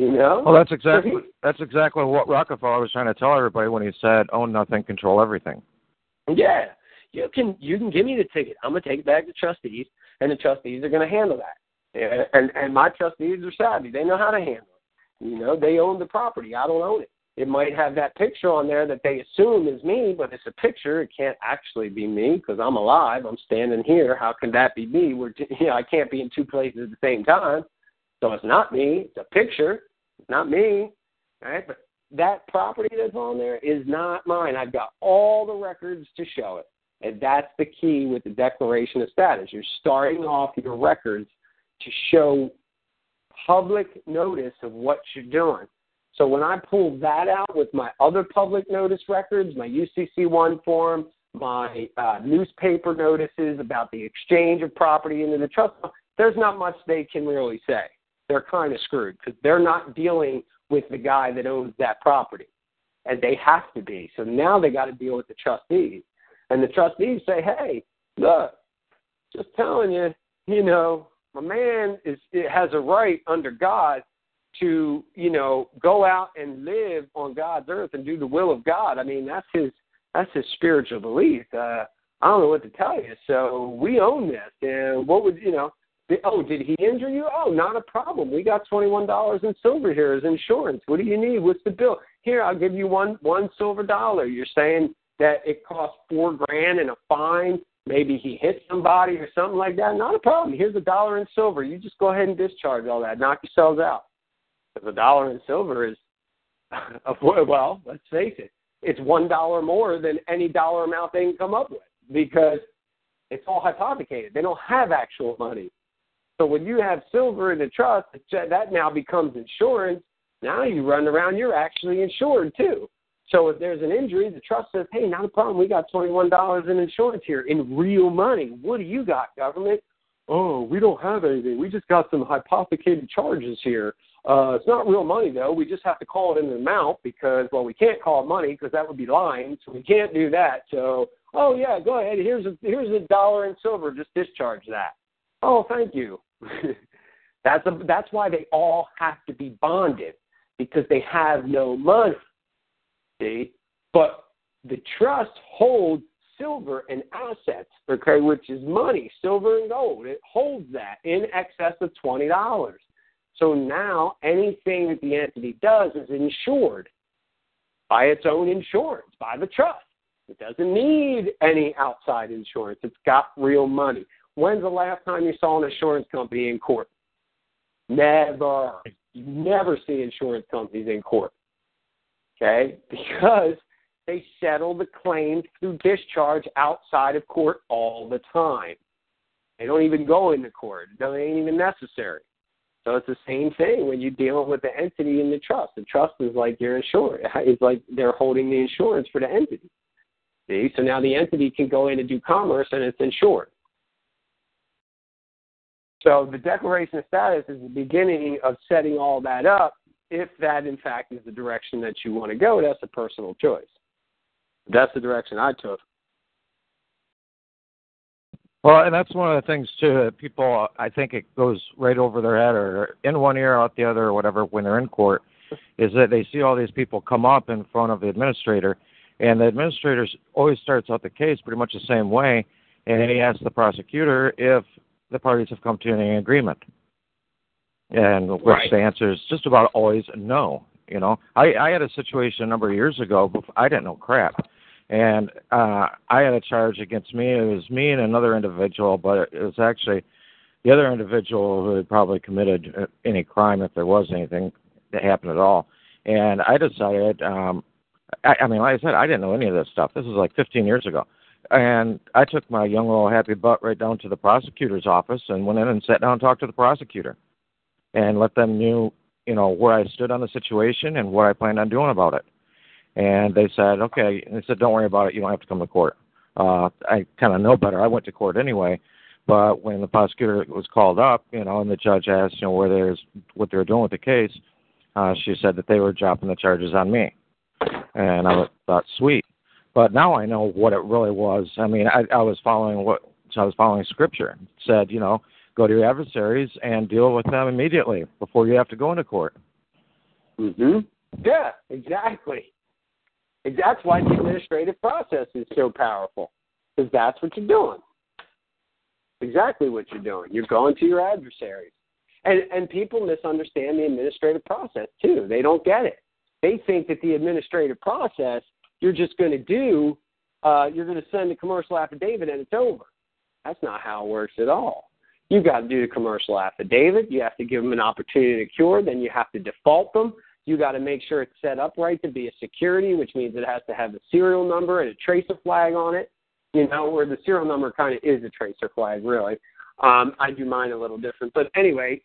You know? Well, that's exactly [laughs] that's exactly what Rockefeller was trying to tell everybody when he said, "Own nothing, control everything." Yeah, you can you can give me the ticket. I'm gonna take it back to trustees, and the trustees are gonna handle that. And and my trustees are savvy. They know how to handle it. You know, they own the property. I don't own it. It might have that picture on there that they assume is me, but it's a picture. It can't actually be me because I'm alive. I'm standing here. How can that be me? We're [laughs] you know I can't be in two places at the same time. So it's not me. It's a picture. Not me. Right? But that property that's on there is not mine. I've got all the records to show it. And that's the key with the declaration of status. You're starting off your records to show public notice of what you're doing. So when I pull that out with my other public notice records, my UCC 1 form, my uh, newspaper notices about the exchange of property into the trust, there's not much they can really say. They're kind of screwed because they're not dealing with the guy that owns that property. And they have to be. So now they got to deal with the trustees. And the trustees say, hey, look, just telling you, you know, my man is it has a right under God to, you know, go out and live on God's earth and do the will of God. I mean, that's his that's his spiritual belief. Uh, I don't know what to tell you. So we own this. And what would you know? Oh, did he injure you? Oh, not a problem. We got twenty one dollars in silver here as insurance. What do you need? What's the bill? Here, I'll give you one one silver dollar. You're saying that it costs four grand and a fine. Maybe he hit somebody or something like that. Not a problem. Here's a dollar in silver. You just go ahead and discharge all that. Knock yourselves out. Because a dollar in silver is, [laughs] well, let's face it, it's one dollar more than any dollar amount they can come up with because it's all hypothecated. They don't have actual money. So when you have silver in the trust, that now becomes insurance. Now you run around, you're actually insured too. So if there's an injury, the trust says, hey, not a problem. We got $21 in insurance here in real money. What do you got, government? Oh, we don't have anything. We just got some hypothecated charges here. Uh, it's not real money, though. We just have to call it an amount because, well, we can't call it money because that would be lying. So we can't do that. So, oh, yeah, go ahead. Here's a, here's a dollar in silver. Just discharge that. Oh, thank you. [laughs] that's, a, that's why they all have to be bonded because they have no money see? But the trust holds silver and assets, okay, which is money, silver and gold. It holds that in excess of twenty dollars. So now anything that the entity does is insured by its own insurance, by the trust. It doesn't need any outside insurance. It's got real money. When's the last time you saw an insurance company in court? Never. You never see insurance companies in court okay? Because they settle the claims through discharge outside of court all the time. They don't even go into court. It ain't even necessary. So it's the same thing when you're dealing with the entity in the trust. The trust is like your insurance. It's like they're holding the insurance for the entity. See, so now the entity can go in and do commerce and it's insured. So the declaration of status is the beginning of setting all that up. If that in fact is the direction that you want to go, that's a personal choice. That's the direction I took. Well, and that's one of the things too. That people, I think, it goes right over their head, or in one ear, out the other, or whatever. When they're in court, is that they see all these people come up in front of the administrator, and the administrator always starts out the case pretty much the same way, and he asks the prosecutor if the parties have come to any agreement, and which right. the answer is just about always no. You know, I, I had a situation a number of years ago. Before, I didn't know crap and uh, I had a charge against me. It was me and another individual, but it was actually the other individual who had probably committed uh, any crime if there was anything that happened at all. And I decided, um, I, I mean, like I said, I didn't know any of this stuff. This was like 15 years ago. And I took my young little happy butt right down to the prosecutor's office and went in and sat down and talked to the prosecutor and let them know, you know, where I stood on the situation and what I planned on doing about it and they said, okay. And they said, don't worry about it. You don't have to come to court. Uh, I kind of know better. I went to court anyway. But when the prosecutor was called up, you know, and the judge asked, you know, where there's what they were doing with the case, uh, she said that they were dropping the charges on me, and I thought, sweet. But now I know what it really was. I mean, I, I was following what so I was following scripture. It said, you know, go to your adversaries and deal with them immediately before you have to go into court. Mhm. Yeah, exactly. And That's why the administrative process is so powerful, because that's what you're doing. Exactly what you're doing. You're going to your adversaries. And and people misunderstand the administrative process too. They don't get it. They think that the administrative process you're just going to do, uh, you're going to send a commercial affidavit and it's over. That's not how it works at all. You've got to do the commercial affidavit. You have to give them an opportunity to cure. Then you have to default them. You got to make sure it's set up right to be a security, which means it has to have a serial number and a tracer flag on it. You know, where the serial number kind of is a tracer flag, really. Um, I do mine a little different, but anyway.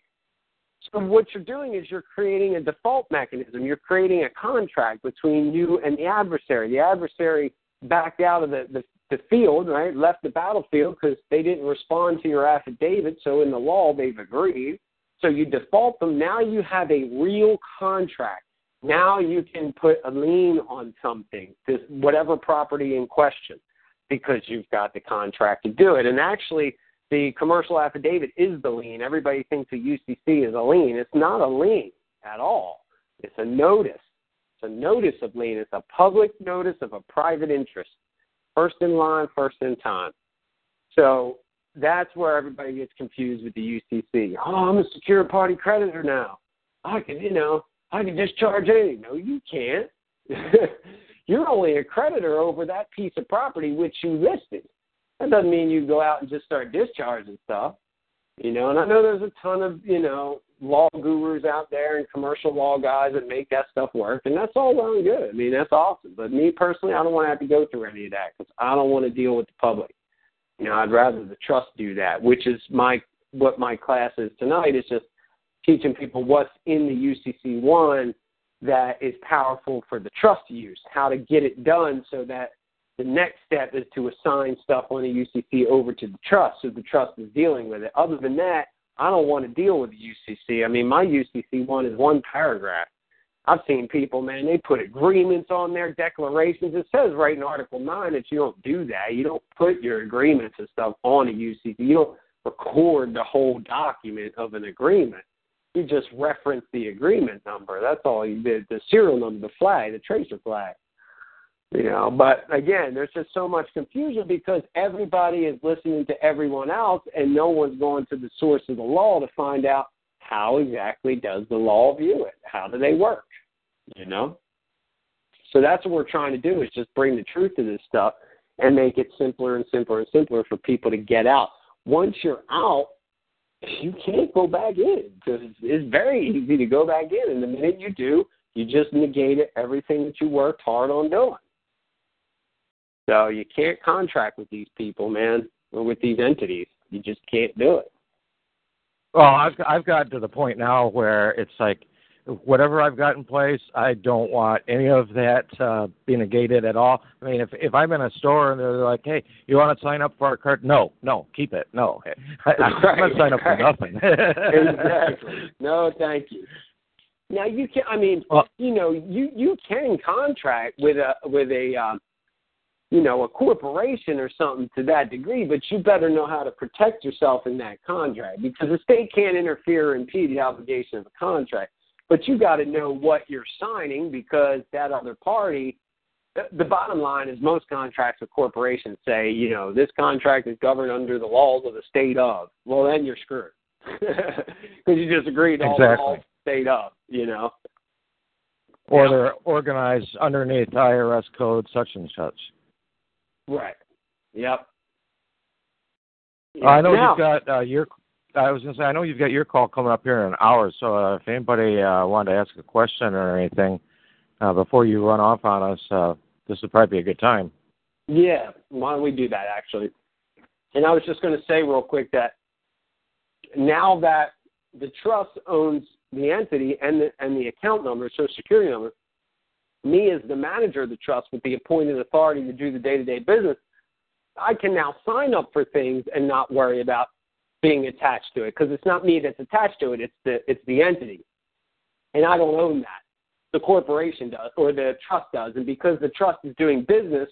So what you're doing is you're creating a default mechanism. You're creating a contract between you and the adversary. The adversary backed out of the, the, the field, right? Left the battlefield because they didn't respond to your affidavit. So in the law, they've agreed. So you default them. Now you have a real contract. Now you can put a lien on something, this whatever property in question, because you've got the contract to do it. And actually, the commercial affidavit is the lien. Everybody thinks a UCC is a lien. It's not a lien at all. It's a notice. It's a notice of lien. It's a public notice of a private interest. First in line, first in time. So that's where everybody gets confused with the UCC. Oh, I'm a secure party creditor now. I can, you know, I can discharge any. No, you can't. [laughs] You're only a creditor over that piece of property which you listed. That doesn't mean you go out and just start discharging stuff. You know, and I know there's a ton of, you know, law gurus out there and commercial law guys that make that stuff work, and that's all well and good. I mean, that's awesome. But me personally, I don't want to have to go through any of that because I don't want to deal with the public. You know, I'd rather the trust do that, which is my what my class is tonight. Is just teaching people what's in the UCC one that is powerful for the trust to use, how to get it done so that the next step is to assign stuff on the UCC over to the trust so the trust is dealing with it. Other than that, I don't want to deal with the UCC. I mean, my UCC one is one paragraph. I've seen people, man, they put agreements on their declarations. It says right in Article 9 that you don't do that. You don't put your agreements and stuff on a UCC. You don't record the whole document of an agreement. You just reference the agreement number. That's all you did. The serial number, the flag, the tracer flag. You know, but again, there's just so much confusion because everybody is listening to everyone else and no one's going to the source of the law to find out how exactly does the law view it? How do they work? You know? So that's what we're trying to do is just bring the truth to this stuff and make it simpler and simpler and simpler for people to get out. Once you're out, you can't go back in because it's very easy to go back in. And the minute you do, you just negated everything that you worked hard on doing. So you can't contract with these people, man, or with these entities. You just can't do it. Well, I've I've gotten to the point now where it's like whatever I've got in place, I don't want any of that uh, being negated at all. I mean, if if I'm in a store and they're like, "Hey, you want to sign up for our card?" No, no, keep it. No, [laughs] I, I'm not sign up right. for nothing. [laughs] exactly. No, thank you. Now you can. I mean, Well- you know, you you can contract with a with a um, you know a corporation or something to that degree, but you better know how to protect yourself in that contract because the state can't interfere or impede the obligation of a contract. But you got to know what you're signing because that other party. the- bottom line is most contracts with corporations say, you know, this contract is governed under the laws of the state of. Well, then you're screwed [laughs] because you just agreed to all the Exactly. laws of the state of, you know. or Yeah. they're organized underneath IRS code such and such. Right. Yep. I know Now- you've got uh, your. I was going to say I know you've got your call coming up here in an hour. So uh, if anybody uh, wanted to ask a question or anything uh, before you run off on us, uh, this would probably be a good time. Yeah, why don't we do that actually? And I was just going to say real quick that now that the trust owns the entity and the and the account number, social security number, me as the manager of the trust with the appointed authority to do the day to day business, I can now sign up for things and not worry about being attached to it because it's not me that's attached to it; it's the it's the entity, and I don't own that. The corporation does, or the trust does, and because the trust is doing business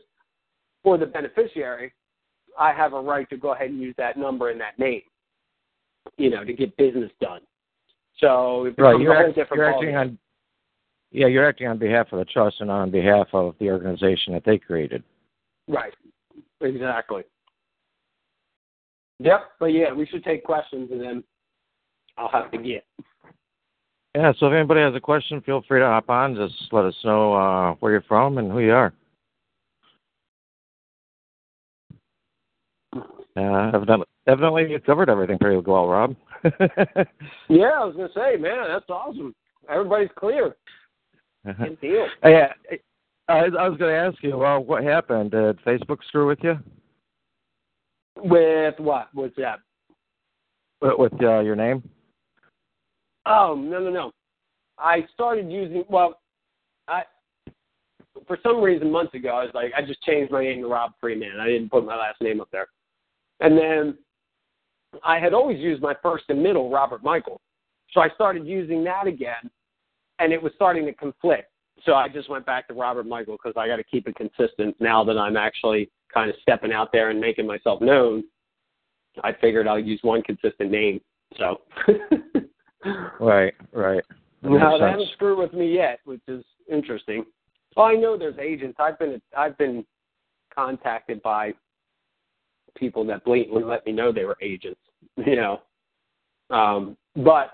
for the beneficiary, I have a right to go ahead and use that number and that name, you know, to get business done. So Right, you're, act- different you're acting on. Yeah, you're acting on behalf of the trust and on behalf of the organization that they created. Right. Exactly. Yep. But yeah, we should take questions and then I'll have to get. Yeah, so if anybody has a question, feel free to hop on. Just let us know uh, where you're from and who you are. Uh, evidently, evidently, you covered everything pretty well, Rob. [laughs] Yeah, I was gonna say, man, that's awesome. Everybody's clear. Uh-huh. Good deal. yeah, I, I was going to ask you, well, what happened? Uh, did Facebook screw with you With what? What's that? with, with uh, your name? Oh no no no! I started using well, I for some reason months ago I was like I just changed my name to Rob Freeman. I didn't put my last name up there, and then I had always used my first and middle Robert Michael, so I started using that again, and it was starting to conflict. So I just went back to Robert Michael because I got to keep it consistent now that I'm actually kind of stepping out there and making myself known. I figured I'll use one consistent name. So. [laughs] Right, right. That No, they haven't screwed with me yet, which is interesting. Well, I know there's agents. I've been I've been contacted by people that blatantly let me know they were agents. You know, um, but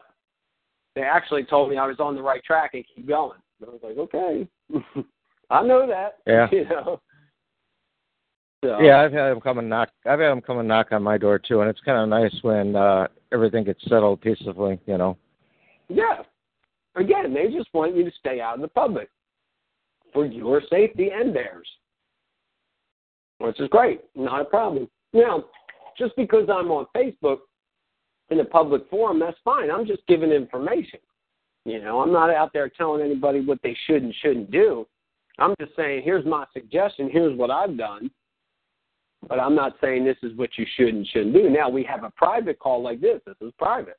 they actually told me I was on the right track and keep going. And I was like, okay, [laughs] I know that. Yeah. [laughs] You know. So, Yeah, I've had them come and knock. I've had them come and knock on my door too, and it's kind of nice when uh everything gets settled peacefully. You know. Yeah. Again, they just want you to stay out in the public for your safety and theirs, which is great. Not a problem. Now, just because I'm on Facebook in a public forum, that's fine. I'm just giving information. You know, I'm not out there telling anybody what they should and shouldn't do. I'm just saying, here's my suggestion. Here's what I've done. But I'm not saying this is what you should and shouldn't do. Now, we have a private call like this. This is private.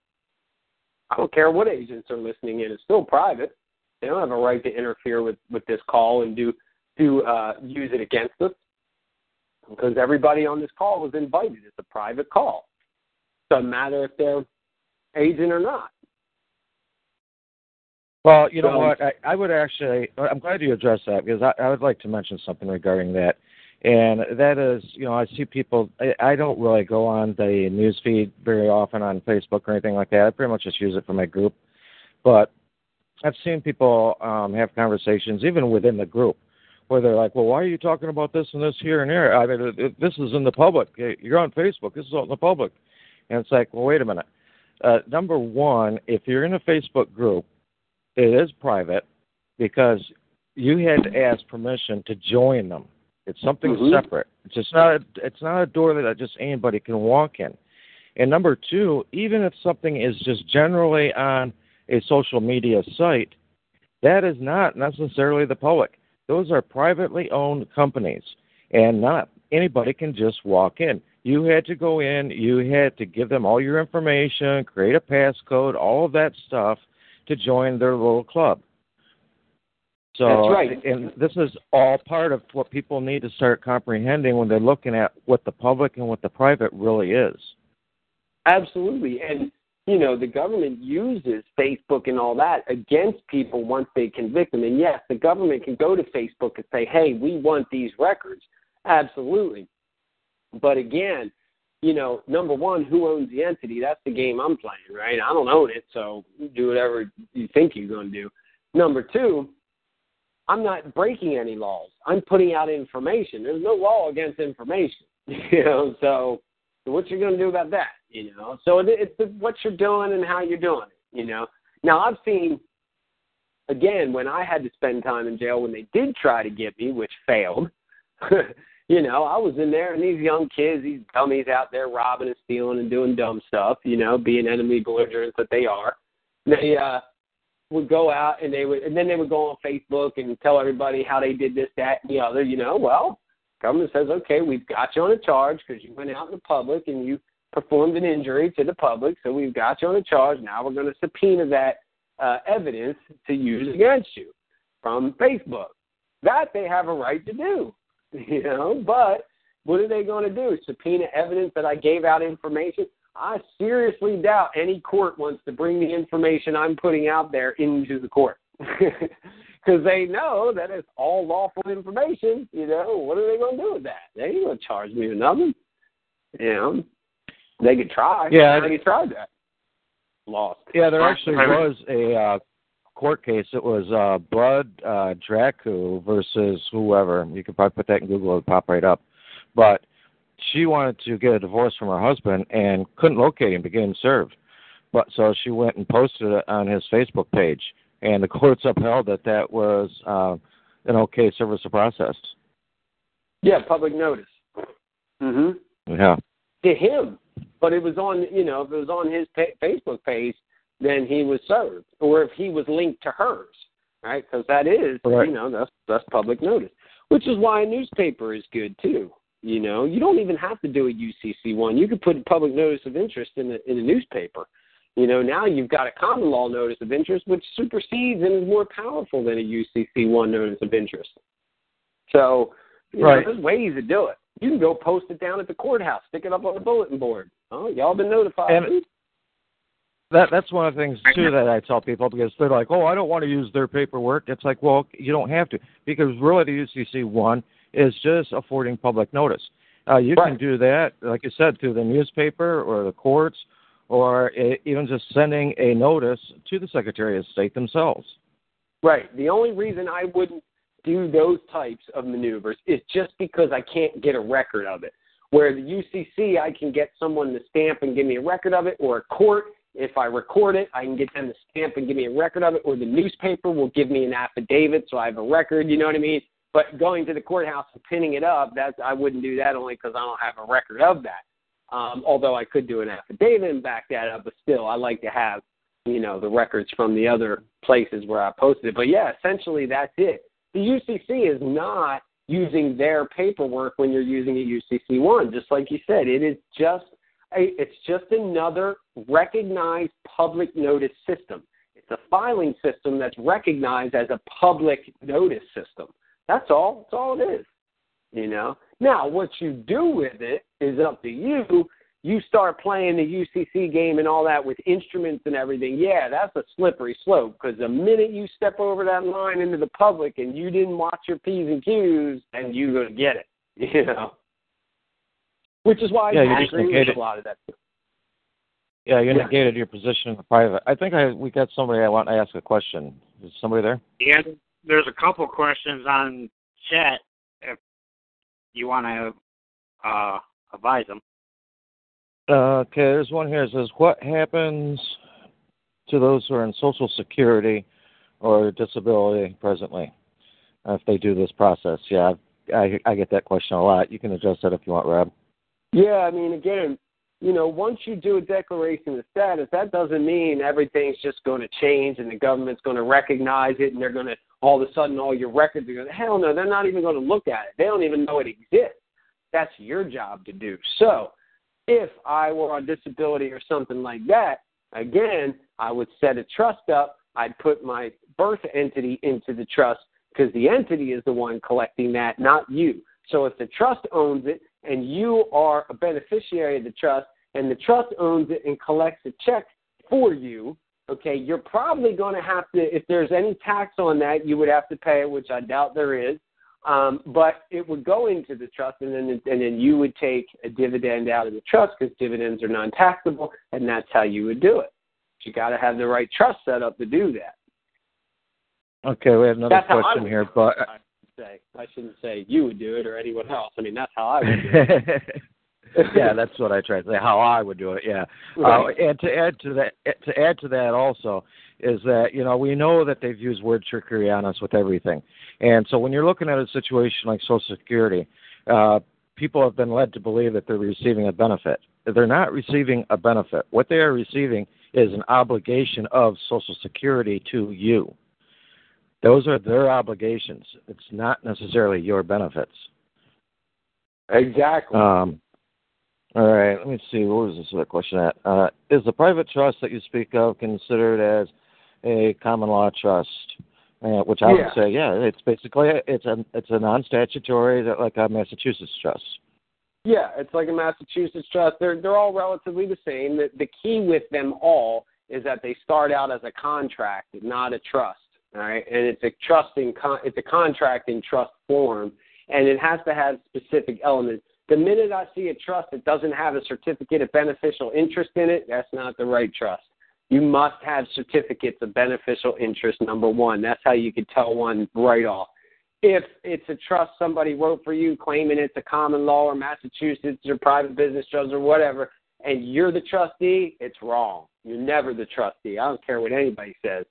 I don't care what agents are listening in; it's still private. They don't have a right to interfere with with this call and do do uh, use it against us because everybody on this call was invited. It's a private call. Doesn't matter if they're agent or not. Well, you know So- what? I, I would actually. I'm glad you addressed that because I, I would like to mention something regarding that, and that is, you know, I see people. I, I don't really go on the news feed very often on Facebook or anything like that. I pretty much just use it for my group, but I've seen people um, have conversations even within the group where they're like, "Well, why are you talking about this and this here and there? I mean, this is in the public. You're on Facebook. This is out in the public." And it's like, well, wait a minute. Uh, number one, if you're in a Facebook group it is private because you had to ask permission to join them. It's something Mhm. separate. It's just not. A, it's not a door that just anybody can walk in. And number two, even if something is just generally on a social media site, that is not necessarily the public. Those are privately owned companies, and not anybody can just walk in. You had to go in, you had to give them all your information, create a passcode, all of that stuff to join their little club. So, That's right. and this is all part of what people need to start comprehending when they're looking at what the public and what the private really is. Absolutely. And, you know, the government uses Facebook and all that against people once they convict them. And yes, the government can go to Facebook and say, hey, we want these records. Absolutely. But again, you know, number one, who owns the entity? That's the game I'm playing, right? I don't own it, so do whatever you think you're going to do. Number two, I'm not breaking any laws. I'm putting out information. There's no law against information, [laughs] you know. So, what you're going to do about that, you know? So it, it's what you're doing and how you're doing it, you know. Now I've seen, again, when I had to spend time in jail when they did try to get me, which failed. [laughs] you know, I was in there and these young kids, these dummies out there robbing and stealing and doing dumb stuff, you know, being enemy belligerents that they are. They uh would go out and they would and then they would go on Facebook and tell everybody how they did this, that, and the other, you know, well, government says, Okay, we've got you on a charge because you went out in the public and you performed an injury to the public, so we've got you on a charge. Now we're gonna subpoena that uh, evidence to use against you from Facebook. That they have a right to do. [laughs] you know. But what are they going to do? Subpoena evidence that I gave out information? I seriously doubt any court wants to bring the information I'm putting out there into the court [laughs] because they know that it's all lawful information. You know, what are they going to do with that? They ain't going to charge me with nothing. You know, they could try. Yeah, they tried that. Lost. Yeah, there actually was a uh, court case. It was uh, Blood uh, Dzraku versus whoever. You could probably put that in Google; it'll pop right up. But she wanted to get a divorce from her husband and couldn't locate him to get him served. But so she went and posted it on his Facebook page, and the [laughs] courts upheld that that was uh, an okay service of process. Yeah, public notice. Mhm. Yeah. To him, but it was on you know if it was on his pa- Facebook page, then he was served, or if he was linked to hers, right? Because that is right. you know that's that's public notice, which is why a newspaper is good too. You know, you don't even have to do a UCC one. You could put a public notice of interest in a, in a newspaper. You know, now you've got a common law notice of interest, which supersedes and is more powerful than a UCC one notice of interest. So, you right. know, there's ways to do it. You can go post it down at the courthouse, stick it up on the bulletin board. Oh, y'all been notified. And that that's one of the things too that I tell people because they're like, oh, I don't want to use their paperwork. It's like, well, you don't have to because really the UCC one is just affording public notice. Uh, you right. can do that, like you said, through the newspaper or the courts, or even just sending a notice to the Secretary of State themselves. Right. The only reason I wouldn't do those types of maneuvers is just because I can't get a record of it. Where the UCC, I can get someone to stamp and give me a record of it, or a court, if I record it, I can get them to stamp and give me a record of it, or the newspaper will give me an affidavit so I have a record. You know what I mean? But going to the courthouse and pinning it up, that's I wouldn't do that only because I don't have a record of that. Um, although I could do an affidavit and back that up, but still, I like to have you know the records from the other places where I posted it. But yeah, essentially that's it. The UCC is not using their paperwork when you're using a UCC one. Just like you said, it is just it's just another recognized public notice system. It's a filing system that's recognized as a public notice system. That's all. That's all it is. You know. Now, what you do with it is up to you. You start playing the UCC game and all that with instruments and everything. Yeah, that's a slippery slope because the minute you step over that line into the public and you didn't watch your p's and q's, and you're gonna get it. [laughs] You know. Which is why yeah, I you just agree with negated, a lot of that. Yeah, you Yeah. negated your position in the private. I think I we got somebody I want to ask a question. Is somebody there? Yeah, there's a couple questions on chat if you want to uh, advise them. Uh, okay, there's one here that says, What happens to those who are in Social Security or disability presently uh, if they do this process? Yeah, I, I get that question a lot. You can address that if you want, Rob. Yeah, I mean, again, you know, once you do a declaration of status, that doesn't mean everything's just going to change and the government's going to recognize it and they're going to all of a sudden all your records are going to hell no, they're not even going to look at it. They don't even know it exists. That's your job to do. So, if I were on disability or something like that, again, I would set a trust up. I'd put my birth entity into the trust because the entity is the one collecting that, not you. So if the trust owns it and you are a beneficiary of the trust and the trust owns it and collects a check for you, okay, you're probably going to have to, if there's any tax on that, you would have to pay it, which I doubt there is. Um, but it would go into the trust, and then and then you would take a dividend out of the trust because dividends are non-taxable, and that's how you would do it. You got to have the right trust set up to do that. Okay, we have another that's question here, but say I shouldn't say you would do it or anyone else. I mean, that's how I would do it. [laughs] yeah, that's what I try to say. How I would do it. Yeah. Right. Uh, and to add to that, to add to that also is that you know we know that they've used word trickery on us with everything, and so when you're looking at a situation like Social Security, uh, people have been led to believe that they're receiving a benefit. They're not receiving a benefit. What they are receiving is an obligation of Social Security to you. Those are their obligations. It's not necessarily your benefits. Exactly. Um, all right, let me see. What was this other question at? Uh, is the private trust that you speak of considered as a common law trust? Uh, which I yeah. would say, yeah, it's basically it's a it's a non-statutory like a Massachusetts trust. Yeah, it's like a Massachusetts trust. They're they're all relatively the same. The, the key with them all is that they start out as a contract, not a trust. All right, and it's a trusting con- it's a contract in trust form, and it has to have specific elements. The minute I see a trust that doesn't have a certificate of beneficial interest in it, that's not the right trust. You must have certificates of beneficial interest, number one. That's how you could tell one right off. If it's a trust somebody wrote for you claiming it's a common law or Massachusetts or private business trust or whatever, and you're the trustee, it's wrong. You're never the trustee. I don't care what anybody says.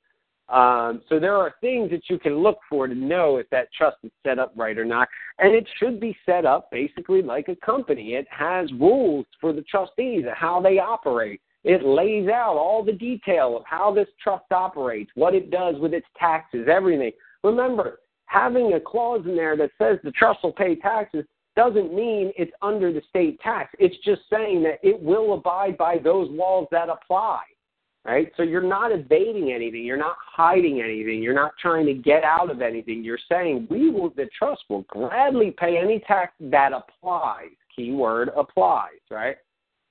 Um, so there are things that you can look for to know if that trust is set up right or not. And it should be set up basically like a company. It has rules for the trustees and how they operate. It lays out all the detail of how this trust operates, what it does with its taxes, everything. Remember, having a clause in there that says the trust will pay taxes doesn't mean it's under the state tax. It's just saying that it will abide by those laws that apply right? So you're not evading anything, you're not hiding anything, you're not trying to get out of anything. You're saying we will, the trust will gladly pay any tax that applies. Keyword applies, right?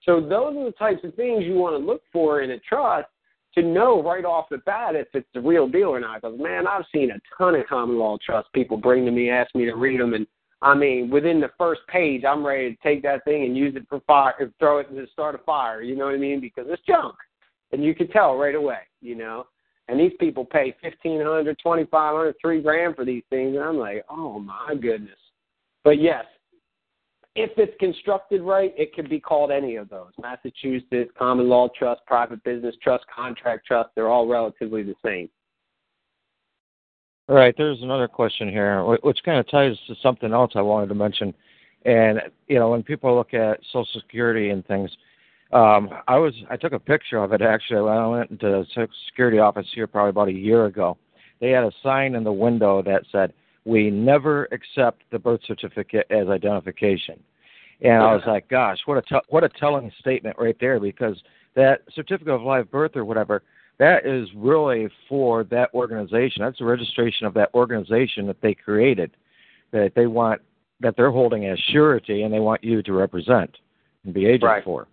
So those are the types of things you want to look for in a trust to know right off the bat if it's the real deal or not. Because man, I've seen a ton of common law trust people bring to me, ask me to read them, and I mean, within the first page, I'm ready to take that thing and use it for fire, throw it to start a fire. You know what I mean? Because it's junk and you can tell right away, you know. And these people pay fifteen hundred, twenty five hundred, three grand for these things, and I'm like, oh my goodness. But yes, if it's constructed right, it could be called any of those. Massachusetts, common law trust, private business trust, contract trust, they're all relatively the same. All right, there's another question here, which kind of ties to something else I wanted to mention. And, you know, when people look at Social Security and things, um, I was I took a picture of it actually when I went into the security office here probably about a year ago. They had a sign in the window that said, "We never accept the birth certificate as identification." And I was like, "Gosh, what a t- what a telling statement right there!" Because that certificate of live birth or whatever, that is really for that organization. That's a registration of that organization that they created, that they want that they're holding as surety, and they want you to represent and be agent right. for.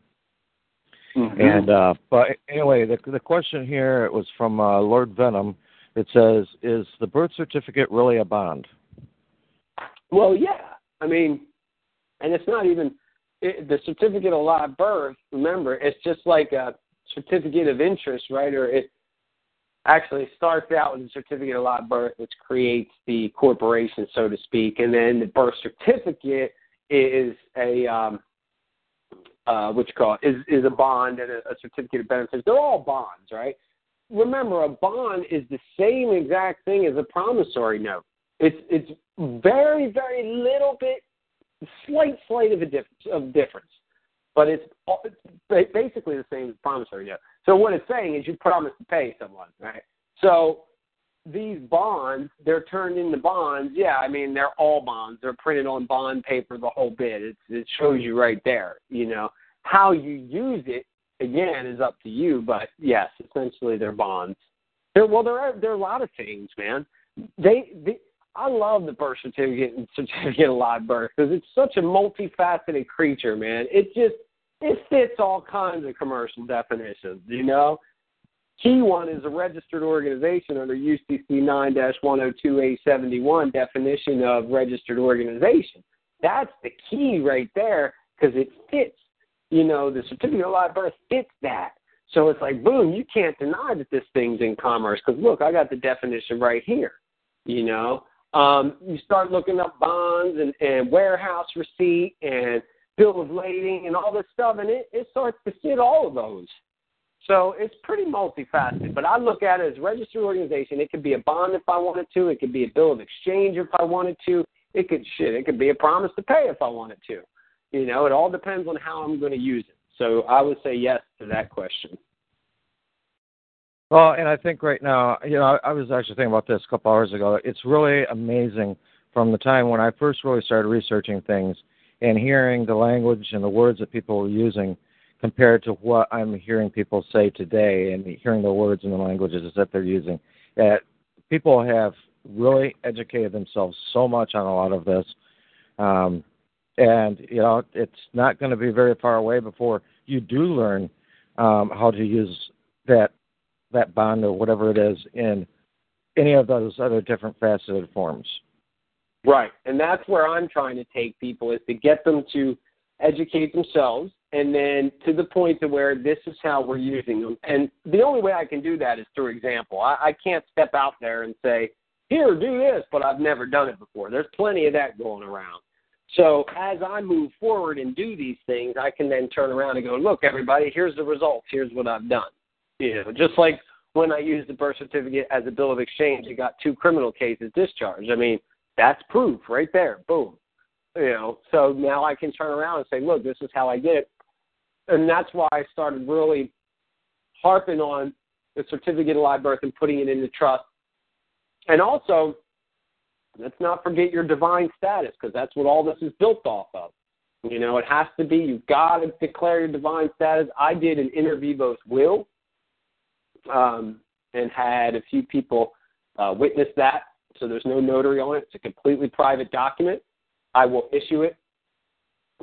Mm-hmm. And uh, but anyway, the the question here it was from uh, Lord Venom. It says, "Is the birth certificate really a bond?" Well, yeah. I mean, and it's not even it, the certificate of live birth. Remember, it's just like a certificate of interest, right? Or it actually starts out with a certificate of live birth, which creates the corporation, so to speak, and then the birth certificate is a um, uh, what call is, is a bond and a, a certificate of benefits. They're all bonds, right? Remember, a bond is the same exact thing as a promissory note. It's it's very very little bit, slight slight of a difference of difference. but it's, it's basically the same as promissory note. So what it's saying is you promise to pay someone, right? So these bonds, they're turned into bonds. Yeah, I mean they're all bonds. They're printed on bond paper, the whole bit. It's, it shows you right there. You know how you use it again is up to you. But yes, essentially they're bonds. There, well, there are there are a lot of things, man. They, they I love the birth certificate and [laughs] certificate of live birth because it's such a multifaceted creature, man. It just it fits all kinds of commercial definitions, you know. Key one is a registered organization under UCC 9-102A71 definition of registered organization. That's the key right there because it fits. You know, the certificate of live birth fits that. So it's like, boom, you can't deny that this thing's in commerce because look, I got the definition right here. You know, um, you start looking up bonds and, and warehouse receipt and bill of lading and all this stuff, and it, it starts to fit all of those. So it's pretty multifaceted, but I look at it as a registered organization. It could be a bond if I wanted to. It could be a bill of exchange if I wanted to. It could shit. It could be a promise to pay if I wanted to. You know, it all depends on how I'm going to use it. So I would say yes to that question. Well, and I think right now, you know, I was actually thinking about this a couple hours ago. It's really amazing from the time when I first really started researching things and hearing the language and the words that people were using compared to what I'm hearing people say today and hearing the words and the languages that they're using. That people have really educated themselves so much on a lot of this. Um, and, you know, it's not going to be very far away before you do learn um, how to use that that bond or whatever it is in any of those other different faceted forms. Right. And that's where I'm trying to take people is to get them to educate themselves and then to the point to where this is how we're using them. And the only way I can do that is through example. I, I can't step out there and say, here, do this, but I've never done it before. There's plenty of that going around. So as I move forward and do these things, I can then turn around and go, look, everybody, here's the results. Here's what I've done. You know, just like when I used the birth certificate as a bill of exchange, it got two criminal cases discharged. I mean, that's proof right there. Boom. You know, so now I can turn around and say, look, this is how I did it. And that's why I started really harping on the certificate of live birth and putting it into trust. And also, let's not forget your divine status because that's what all this is built off of. You know, it has to be, you've got to declare your divine status. I did an inter vivos will um, and had a few people uh, witness that. So there's no notary on it. It's a completely private document. I will issue it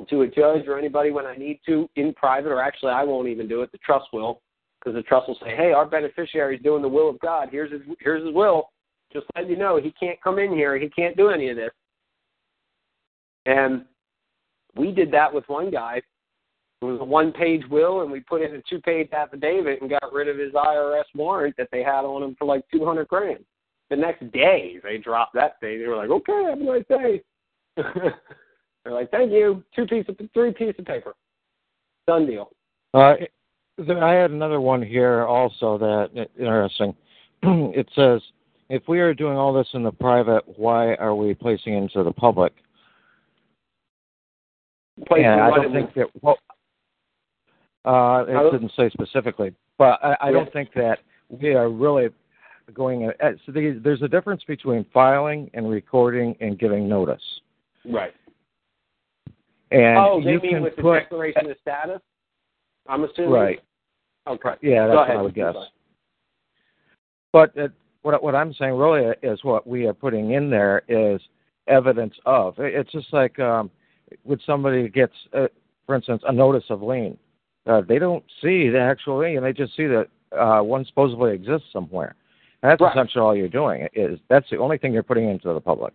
to a judge or anybody when I need to in private, or actually I won't even do it. The trust will, because the trust will say, "Hey, our beneficiary is doing the will of God. Here's his here's his will. Just let you know he can't come in here. He can't do any of this." And we did that with one guy it was a one page will, and we put in a two page affidavit and got rid of his IRS warrant that they had on him for like 200 grand. The next day, they dropped that thing. They were like, okay, have a nice day. [laughs] They're like, thank you. Two piece of, three piece of paper. Done deal. Uh, I had another one here also that interesting. [clears throat] it says, if we are doing all this in the private, why are we placing it into the public? Placing yeah, I don't think that. Well, uh, it didn't say specifically, but I, I don't think that we are really going. Uh, so the, there's a difference between filing and recording and giving notice. Right. And oh, they you mean with the declaration of status. I'm assuming. Right. Okay. Yeah, that's Go what ahead. I would guess. But uh, what what I'm saying really is what we are putting in there is evidence of. It's just like um, when somebody gets, uh, for instance, a notice of lien uh, they don't see the actual lien; they just see that uh, one supposedly exists somewhere. And that's Right. essentially all you're doing. Is that's the only thing you're putting into the public.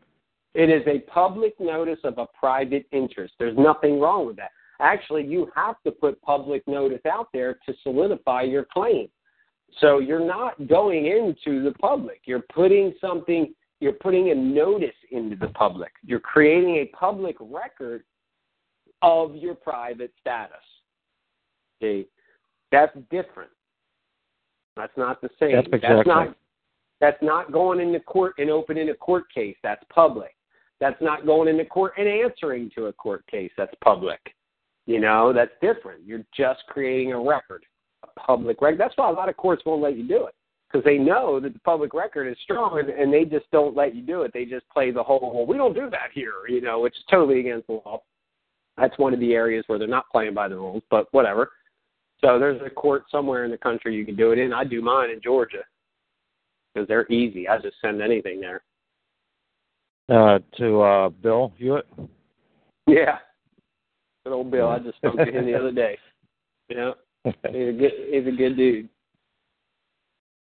It is a public notice of a private interest. There's nothing wrong with that. Actually, you have to put public notice out there to solidify your claim. So you're not going into the public. You're putting something, you're putting a notice into the public. You're creating a public record of your private status. See, that's different. That's not the same. That's exactly. not that's not going into court and opening a court case. That's public. That's not going into court and answering to a court case. That's public. You know, that's different. You're just creating a record, a public record. That's why a lot of courts won't let you do it because they know that the public record is strong and, they just don't let you do it. They just play the whole, well, we don't do that here, you know, which is totally against the law. That's one of the areas where they're not playing by the rules, but whatever. So there's a court somewhere in the country you can do it in. I do mine in Georgia because they're easy. I just send anything there. Uh, to uh, Bill Hewitt. Yeah, good old Bill. I just spoke to him the other day. [laughs] Yeah, he's a good he's a good dude.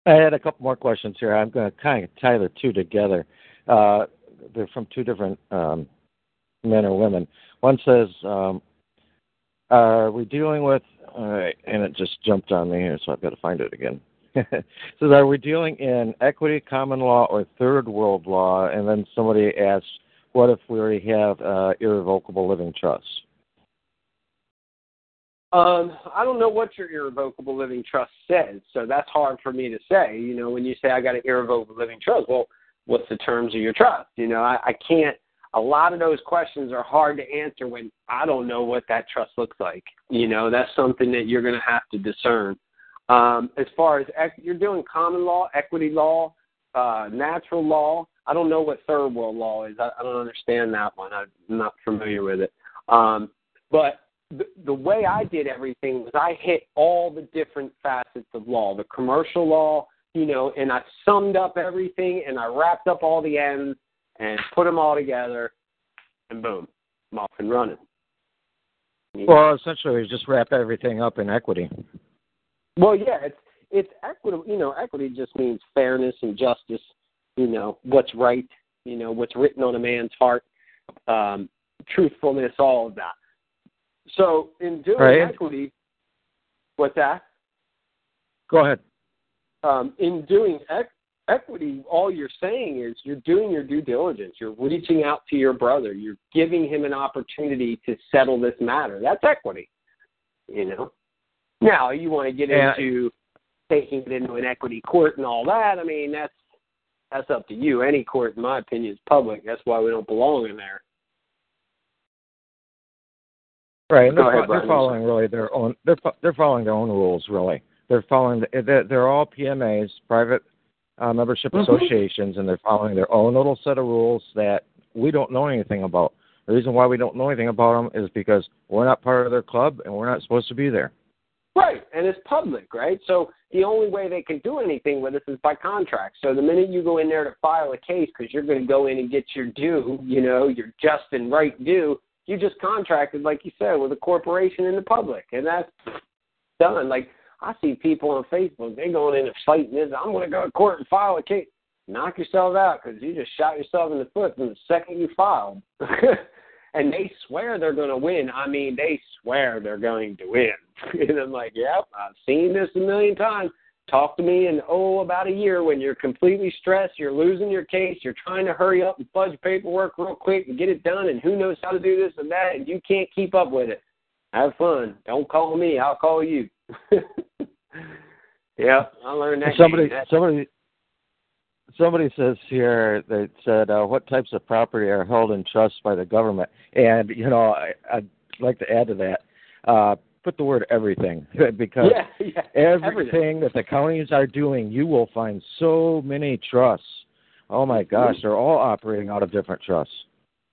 I had a couple more questions here. I'm going to kind of tie the two together. Uh, they're from two different um, men or women. One says, um, "Are we dealing with?" All right, and it just jumped on me here, so I've got to find it again. [laughs] says, "Are we dealing in equity, common law, or third world law?" And then somebody asks, "What if we already have uh, irrevocable living trusts?" Um, I don't know what your irrevocable living trust says, so that's hard for me to say. You know, when you say I got an irrevocable living trust, well, what's the terms of your trust? You know, I, I can't. A lot of those questions are hard to answer when I don't know what that trust looks like. You know, that's something that you're going to have to discern. Um, as far as you're doing common law, equity law, uh, natural law. I don't know what third world law is. I, I don't understand that one. I'm not familiar with it. Um, but the, the way I did everything was I hit all the different facets of law, the commercial law, you know, and I summed up everything and I wrapped up all the ends and put them all together, and boom, I'm off and running. Well, essentially, just wrap everything up in equity. Well, yeah, it's it's equitable. You know, equity just means fairness and justice. You know, what's right. You know, what's written on a man's heart. Um, truthfulness, all of that. So in doing right. equity, what's that? Go ahead. Um, in doing equity, all you're saying is you're doing your due diligence. You're reaching out to your brother. You're giving him an opportunity to settle this matter. That's equity. You know. Now you want to get yeah. into taking it into an equity court and all that. I mean, that's that's up to you. Any court, in my opinion, is public. That's why we don't belong in there. Right, and they're, ahead, they're following really their own. They're they're following their own rules. Really, they're following. The, they're, they're all PMAs, private uh, membership mm-hmm. associations, and they're following their own little set of rules that we don't know anything about. The reason why we don't know anything about them is because we're not part of their club and we're not supposed to be there. Right, and it's public, right? So the only way they can do anything with us is by contract. So the minute you go in there to file a case because you're going to go in and get your due, you know, your just and right due, you just contracted, like you said, with a corporation in the public, and that's done. Like I see people on Facebook, they going in and fighting this. I'm going to go to court and file a case. Knock yourself out because you just shot yourself in the foot from the second you filed. [laughs] and they swear they're going to win. I mean, they swear they're going to win. [laughs] and I'm like, yep, I've seen this a million times. Talk to me in oh about a year when you're completely stressed, you're losing your case, you're trying to hurry up and fudge paperwork real quick and get it done, and who knows how to do this and that, and you can't keep up with it. Have fun. Don't call me. I'll call you. [laughs] yeah, I learned that. Somebody, somebody, somebody says here that said, uh, "What types of property are held in trust by the government?" And you know, I, I'd like to add to that. Uh, put the word everything [laughs] because yeah, yeah, everything, everything that the counties are doing, you will find so many trusts. Oh my gosh, they're all operating out of different trusts.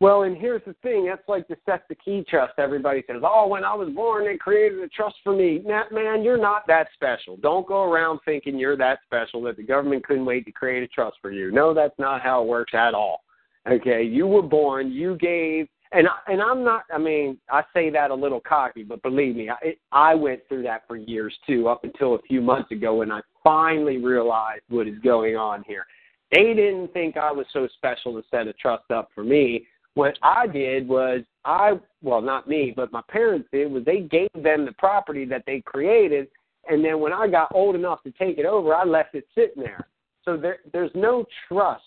Well, and here's the thing. That's like the Key Trust. Everybody says, oh, when I was born, they created a trust for me. Nah, man, you're not that special. Don't go around thinking you're that special that the government couldn't wait to create a trust for you. No, that's not how it works at all. Okay, you were born. You gave and and I'm not. I mean, I say that a little cocky, but believe me, I I went through that for years too, up until a few months ago when I finally realized what is going on here. They didn't think I was so special to set a trust up for me. What I did was I well, not me, but my parents did was they gave them the property that they created, and then when I got old enough to take it over, I left it sitting there. So there there's no trust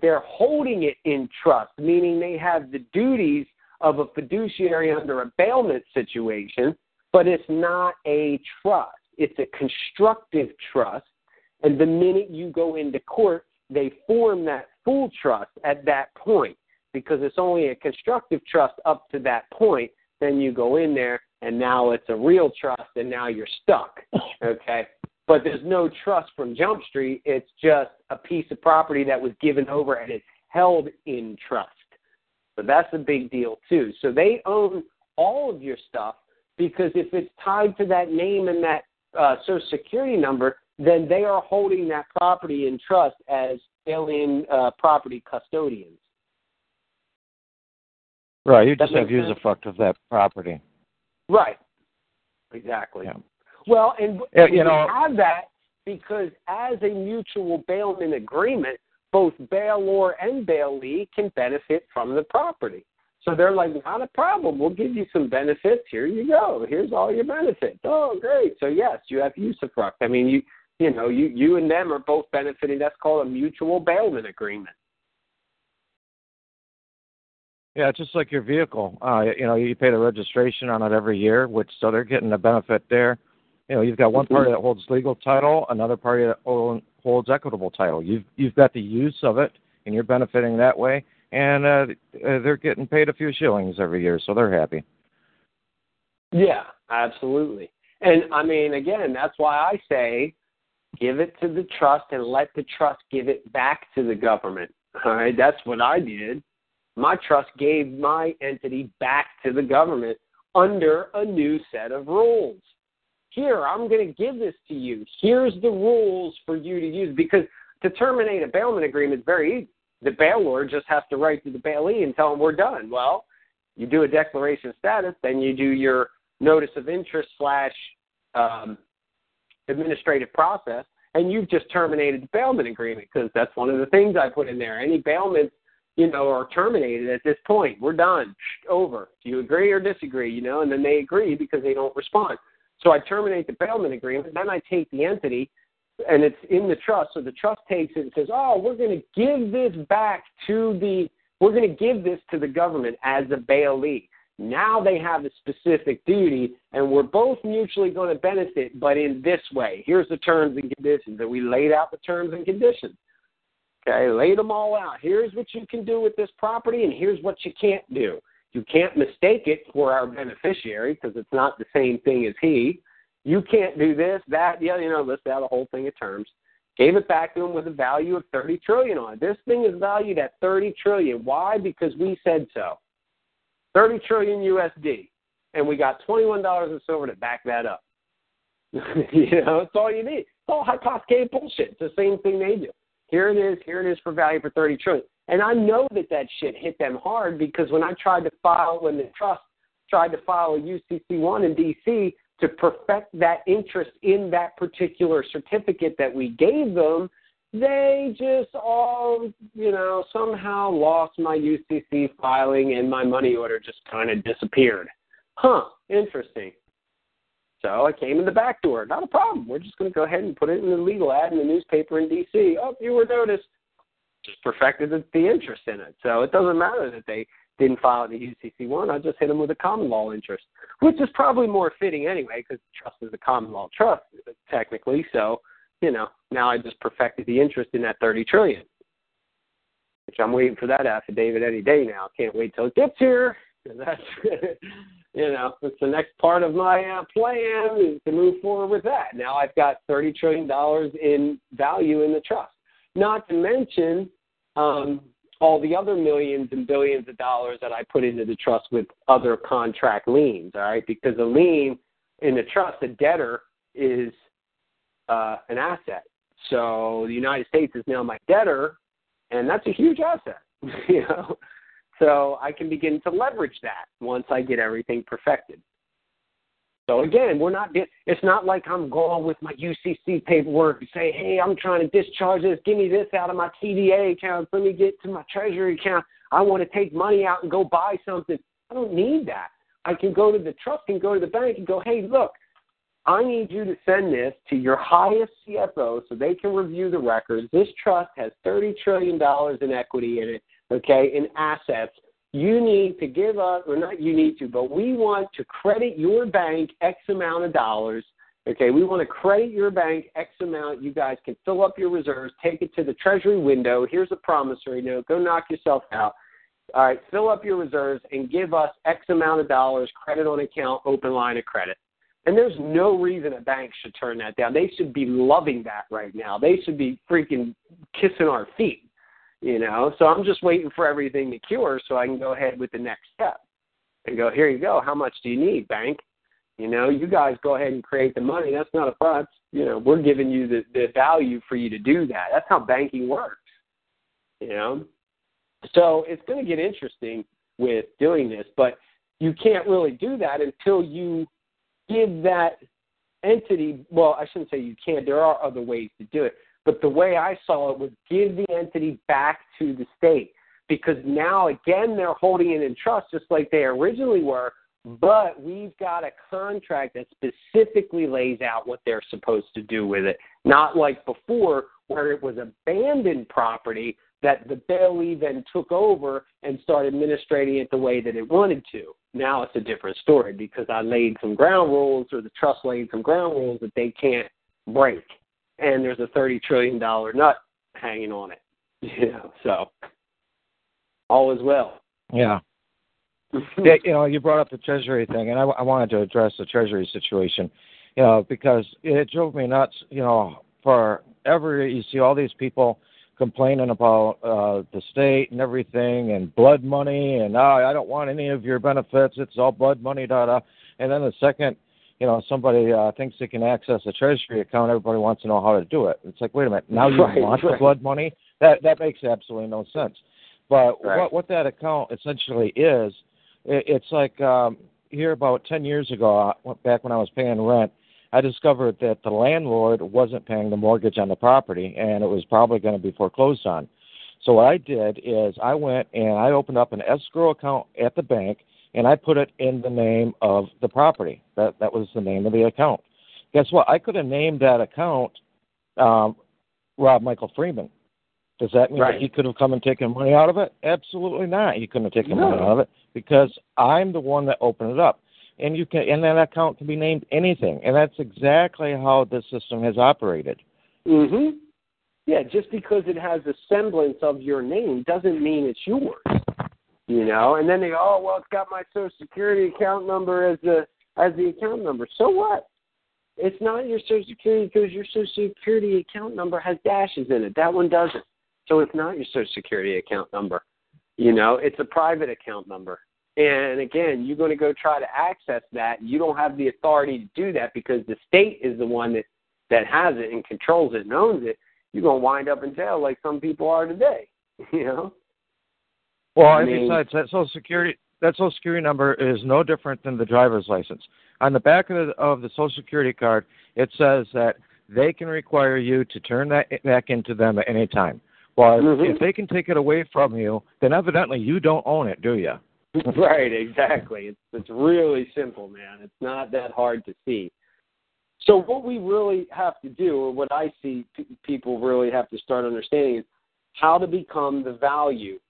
they're holding it in trust, meaning they have the duties of a fiduciary under a bailment situation, but it's not a trust. It's a constructive trust. And the minute you go into court, they form that full trust at that point because it's only a constructive trust up to that point. then you go in there and now it's a real trust and now you're stuck. [laughs] Okay? But there's no trust from Jump Street. It's just a piece of property that was given over and it's held in trust. So that's a big deal too. So they own all of your stuff because if it's tied to that name and that uh, social security number, then they are holding that property in trust as alien uh, property custodians. Right, you just have usufruct of that property. Right. Exactly. Yeah. Well, and yeah, you know, have that because as a mutual bailment agreement, both bailor and bailee can benefit from the property. So they're like, not a problem. We'll give you some benefits. Here you go. Here's all your benefits. Oh, great. So yes, you have usufruct. I mean, you you know, you you and them are both benefiting. That's called a mutual bailment agreement. Yeah, it's just like your vehicle. Uh, you know, you pay the registration on it every year, which so they're getting a benefit there. You know, you've got one party that holds legal title, another party that holds equitable title. You've you've got the use of it, and you're benefiting that way. And uh, uh they're getting paid a few shillings every year, so they're happy. Yeah, absolutely. And I mean, again, that's why I say give it to the trust and let the trust give it back to the government. All right, that's what I did. My trust gave my entity back to the government under a new set of rules. Here, I'm going to give this to you. Here's the rules for you to use because to terminate a bailment agreement is very easy. The bailor just has to write to the bailee and tell them we're done. Well, you do a declaration of status, then you do your notice of interest slash um, administrative process, and you've just terminated the bailment agreement because that's one of the things I put in there. Any bailments, you know, are terminated at this point. We're done. Over. Do you agree or disagree? You know, and then they agree because they don't respond. So I terminate the bailment agreement. Then I take the entity, and it's in the trust. So the trust takes it and says, "Oh, we're going to give this back to the. We're going to give this to the government as a bailee." Now they have a specific duty, and we're both mutually going to benefit, but in this way. Here's the terms and conditions. And we laid out the terms and conditions. Okay, laid them all out. Here's what you can do with this property, and here's what you can't do. You can't mistake it for our beneficiary because it's not the same thing as he. You can't do this, that, yeah, you know, list out a whole thing of terms. Gave it back to him with a value of 30 trillion on it. This thing is valued at 30 trillion. Why? Because we said so. 30 trillion USD, and we got $21 in silver to back that up. [laughs] you know, that's all you need. It's all hypothecated bullshit. It's the same thing they do. Here it is. Here it is for value for 30 trillion. And I know that that shit hit them hard because when I tried to file, when the trust tried to file a UCC1 in D.C. to perfect that interest in that particular certificate that we gave them, they just all, you know, somehow lost my UCC filing and my money order just kind of disappeared. Huh, interesting. So I came in the back door. Not a problem. We're just going to go ahead and put it in the legal ad in the newspaper in D.C. Oh, you were noticed. Just perfected the, the interest in it. So it doesn't matter that they didn't file the UCC one. I just hit them with a common law interest, which is probably more fitting anyway because trust is a common law trust technically. So you know, now I just perfected the interest in that 30 trillion, which I'm waiting for that affidavit any day now. Can't wait till it gets here. [laughs] That's, you know, it's the next part of my uh, plan is to move forward with that. Now I've got 30 trillion dollars in value in the trust. Not to mention um, all the other millions and billions of dollars that I put into the trust with other contract liens. All right, because a lien in the trust, a debtor is uh, an asset. So the United States is now my debtor, and that's a huge asset. [laughs] you know, so I can begin to leverage that once I get everything perfected. So again, we're not. It's not like I'm going with my UCC paperwork and say, "Hey, I'm trying to discharge this. Give me this out of my TDA account. Let me get to my Treasury account. I want to take money out and go buy something." I don't need that. I can go to the trust and go to the bank and go, "Hey, look, I need you to send this to your highest CFO so they can review the records. This trust has $30 trillion in equity in it, okay, in assets. You need to give us, or not you need to, but we want to credit your bank X amount of dollars. Okay, we want to credit your bank X amount. You guys can fill up your reserves, take it to the Treasury window. Here's a promissory note. Go knock yourself out. all right, fill up your reserves and give us X amount of dollars, credit on account, open line of credit. And there's no reason a bank should turn that down. They should be loving that right now. They should be freaking kissing our feet, you know. So I'm just waiting for everything to cure so I can go ahead with the next step and go, here you go. How much do you need, bank? You know, you guys go ahead and create the money. That's not a problem. You know, we're giving you the, the value for you to do that. That's how banking works. You know, so it's going to get interesting with doing this, but you can't really do that until you give that entity. Well, I shouldn't say you can't. There are other ways to do it, but the way I saw it was give the entity back to the state because now again they're holding it in trust just like they originally were but we've got a contract that specifically lays out what they're supposed to do with it. Not like before where it was abandoned property that the bailee then took over and started administrating it the way that it wanted to. Now it's a different story because i laid some ground rules or the trust laid some ground rules that they can't break and there's a thirty trillion dollar nut hanging on it you [laughs] know so all is well. Yeah. [laughs] yeah, you know, you brought up the Treasury thing, and I, I wanted to address the Treasury situation, you know, because it drove me nuts. You know, forever you see all these people complaining about uh, the state and everything, and blood money, and oh, I don't want any of your benefits. It's all blood money, da da. And then the second, you know, somebody uh, thinks they can access a Treasury account, everybody wants to know how to do it. It's like, wait a minute, now [laughs] you right, want right. the blood money? That that makes absolutely no sense. But right. what what that account essentially is, it, it's like um, here about ten years ago, uh, back when I was paying rent, I discovered that the landlord wasn't paying the mortgage on the property, and it was probably going to be foreclosed on. So what I did is I went and I opened up an escrow account at the bank, and I put it in the name of the property. That that was the name of the account. Guess what? I could have named that account um, Rob Michael Freeman does that mean right. that he could have come and taken money out of it? Absolutely not. He couldn't have taken no. money out of it because I'm the one that opened it up. And you can and that account can be named anything. And that's exactly how this system has operated. Mhm. Yeah, just because it has a semblance of your name doesn't mean it's yours. You know, and then they go, oh well it's got my social security account number as the as the account number. So what? It's not your social security because your social security account number has dashes in it. That one doesn't. So it's not your Social Security account number. You know, it's a private account number. And again, you're going to go try to access that. You don't have the authority to do that because the state is the one that that has it and controls it and owns it. You're going to wind up in jail like some people are today. [laughs] You know. Well, I mean, besides that Social Security that Social Security number is no different than the driver's license. On the back of the, of the Social Security card, it says that they can require you to turn that back into them at any time. Well, Mhm. if they can take it away from you, then evidently you don't own it, do you? [laughs] right, exactly. It's it's really simple, man. It's not that hard to see. So what we really have to do, or what I see p- people really have to start understanding, is how to become the value,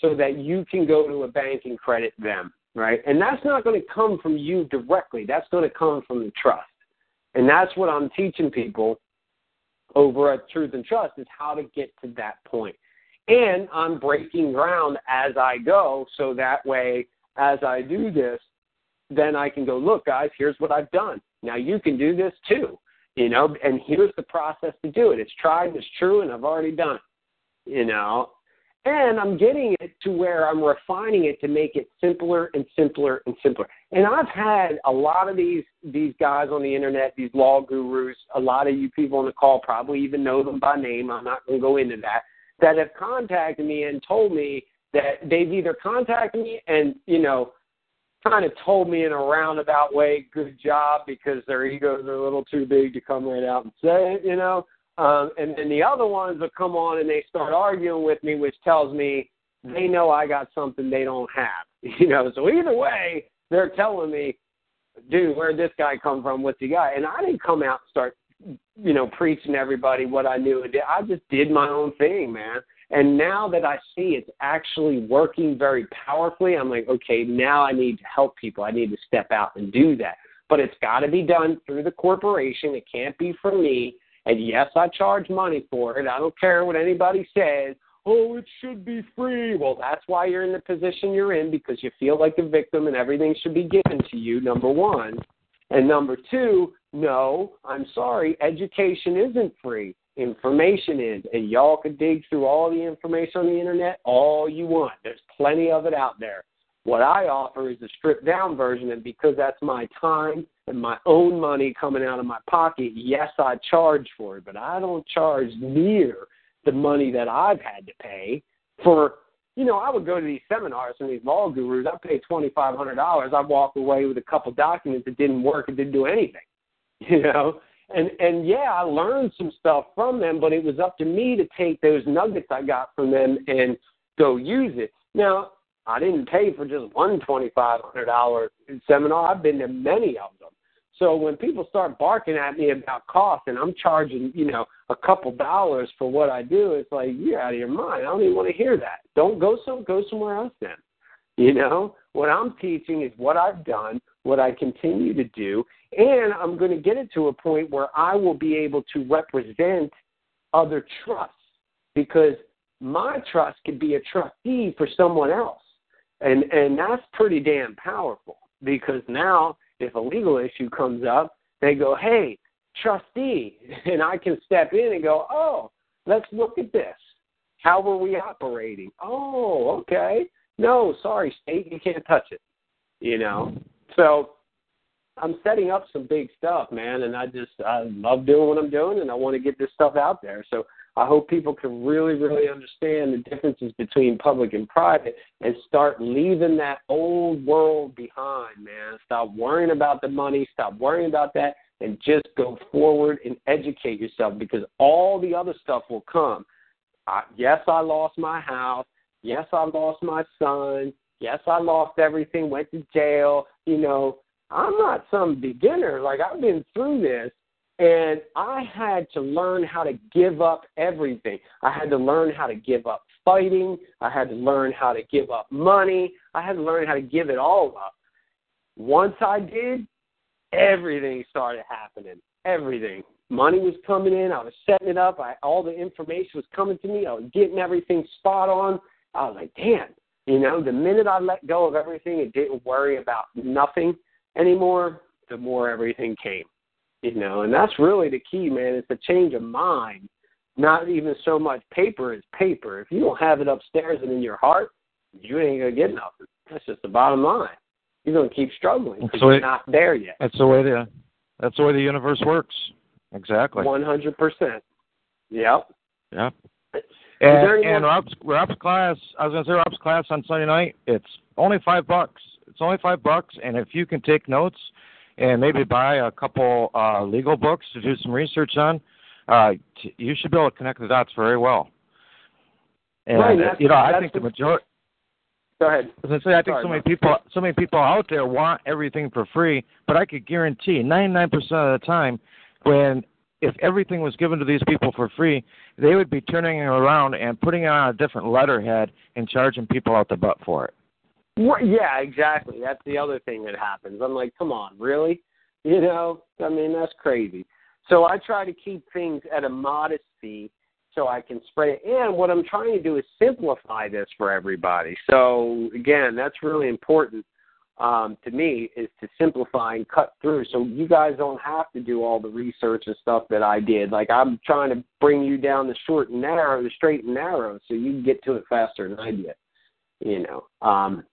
so that you can go to a bank and credit them, right? And that's not going to come from you directly. That's going to come from the trust, and that's what I'm teaching people over at Truth and Trust is how to get to that point. And I'm breaking ground as I go, so that way, as I do this, then I can go, look, guys, here's what I've done. Now you can do this too, you know, and here's the process to do it. It's tried, it's true, and I've already done it, you know. And I'm getting it to where I'm refining it to make it simpler and simpler and simpler. And I've had a lot of these these guys on the internet, these law gurus, a lot of you people on the call probably even know them by name. I'm not going to go into that. That have contacted me and told me that they've either contacted me and you know kind of told me in a roundabout way, good job, because their egos are a little too big to come right out and say it, you know. Um, and then the other ones will come on and they start arguing with me, which tells me they know I got something they don't have, [laughs] you know. So either way, they're telling me, dude, where'd this guy come from? What's he got? And I didn't come out and start, you know, preaching everybody what I knew. I just did my own thing, man. And now that I see it's actually working very powerfully, I'm like, okay, now I need to help people. I need to step out and do that. But it's got to be done through the corporation. It can't be for me. And yes, I charge money for it. I don't care what anybody says. oh, it should be free. Well, that's why you're in the position you're in because you feel like a victim and everything should be given to you, number one. And number two, no, I'm sorry, education isn't free. Information is. And y'all could dig through all the information on the internet all you want. There's plenty of it out there. What I offer is the stripped down version, and because that's my time my own money coming out of my pocket, yes, I charge for it, but I don't charge near the money that I've had to pay for. You know, I would go to these seminars from these law gurus. I pay twenty five hundred dollars. I walk away with a couple documents that didn't work and didn't do anything. [laughs] You know, and and yeah, I learned some stuff from them, but it was up to me to take those nuggets I got from them and go use it. Now, I didn't pay for just one twenty five hundred dollar seminar. I've been to many of them. So when people start barking at me about cost and I'm charging, you know, a couple dollars for what I do, it's like you're out of your mind. I don't even want to hear that. Don't go so go somewhere else then. You know, what I'm teaching is what I've done, what I continue to do, and I'm going to get it to a point where I will be able to represent other trusts because my trust could be a trustee for someone else. And and that's pretty damn powerful because now if a legal issue comes up, they go, "Hey, trustee," [laughs] and I can step in and go, "Oh, let's look at this. How were we operating? Oh, okay. No, sorry, state, you can't touch it." You know. So I'm setting up some big stuff, man, and I just I love doing what I'm doing, and I want to get this stuff out there. So I hope people can really, really understand the differences between public and private and start leaving that old world behind, man. Stop worrying about the money, stop worrying about that, and just go forward and educate yourself because all the other stuff will come. I, yes, I lost my house. Yes, I lost my son. Yes, I lost everything, went to jail. You know, I'm not some beginner. Like, I've been through this and I had to learn how to give up everything. I had to learn how to give up fighting. I had to learn how to give up money. I had to learn how to give it all up. Once I did, everything started happening. Everything. Money was coming in. I was setting it up. I, all the information was coming to me. I was getting everything spot on. I was like, damn. You know, the minute I let go of everything and didn't worry about nothing anymore, the more everything came. You know, and that's really the key, man. It's a change of mind. Not even so much paper is paper. If you don't have it upstairs and in your heart, you ain't gonna get nothing. That's just the bottom line. You're gonna keep struggling because you're not there yet. That's the way the that's the way the universe works. Exactly. One hundred percent. Yep. Yep. And, and Rob's Rob's class, I was gonna say Rob's class on Sunday night. It's only five bucks. It's only five bucks, and if you can take notes, and maybe buy a couple uh, legal books to do some research on, uh, t- you should be able to connect the dots very well. And right, you know, I think the majority. Go ahead. I say, I think Sorry, so many people, so many people out there want everything for free, but I could guarantee 99% of the time, when if everything was given to these people for free, they would be turning it around and putting it on a different letterhead and charging people out the butt for it. Yeah, exactly. That's the other thing that happens. I'm like, come on, really? [laughs] You know, I mean, that's crazy. So I try to keep things at a modest fee so I can spread it. And what I'm trying to do is simplify this for everybody. So again, that's really important um, to me is to simplify and cut through. So you guys don't have to do all the research and stuff that I did. Like I'm trying to bring you down the short and narrow, the straight and narrow, so you can get to it faster than I did. You know, um,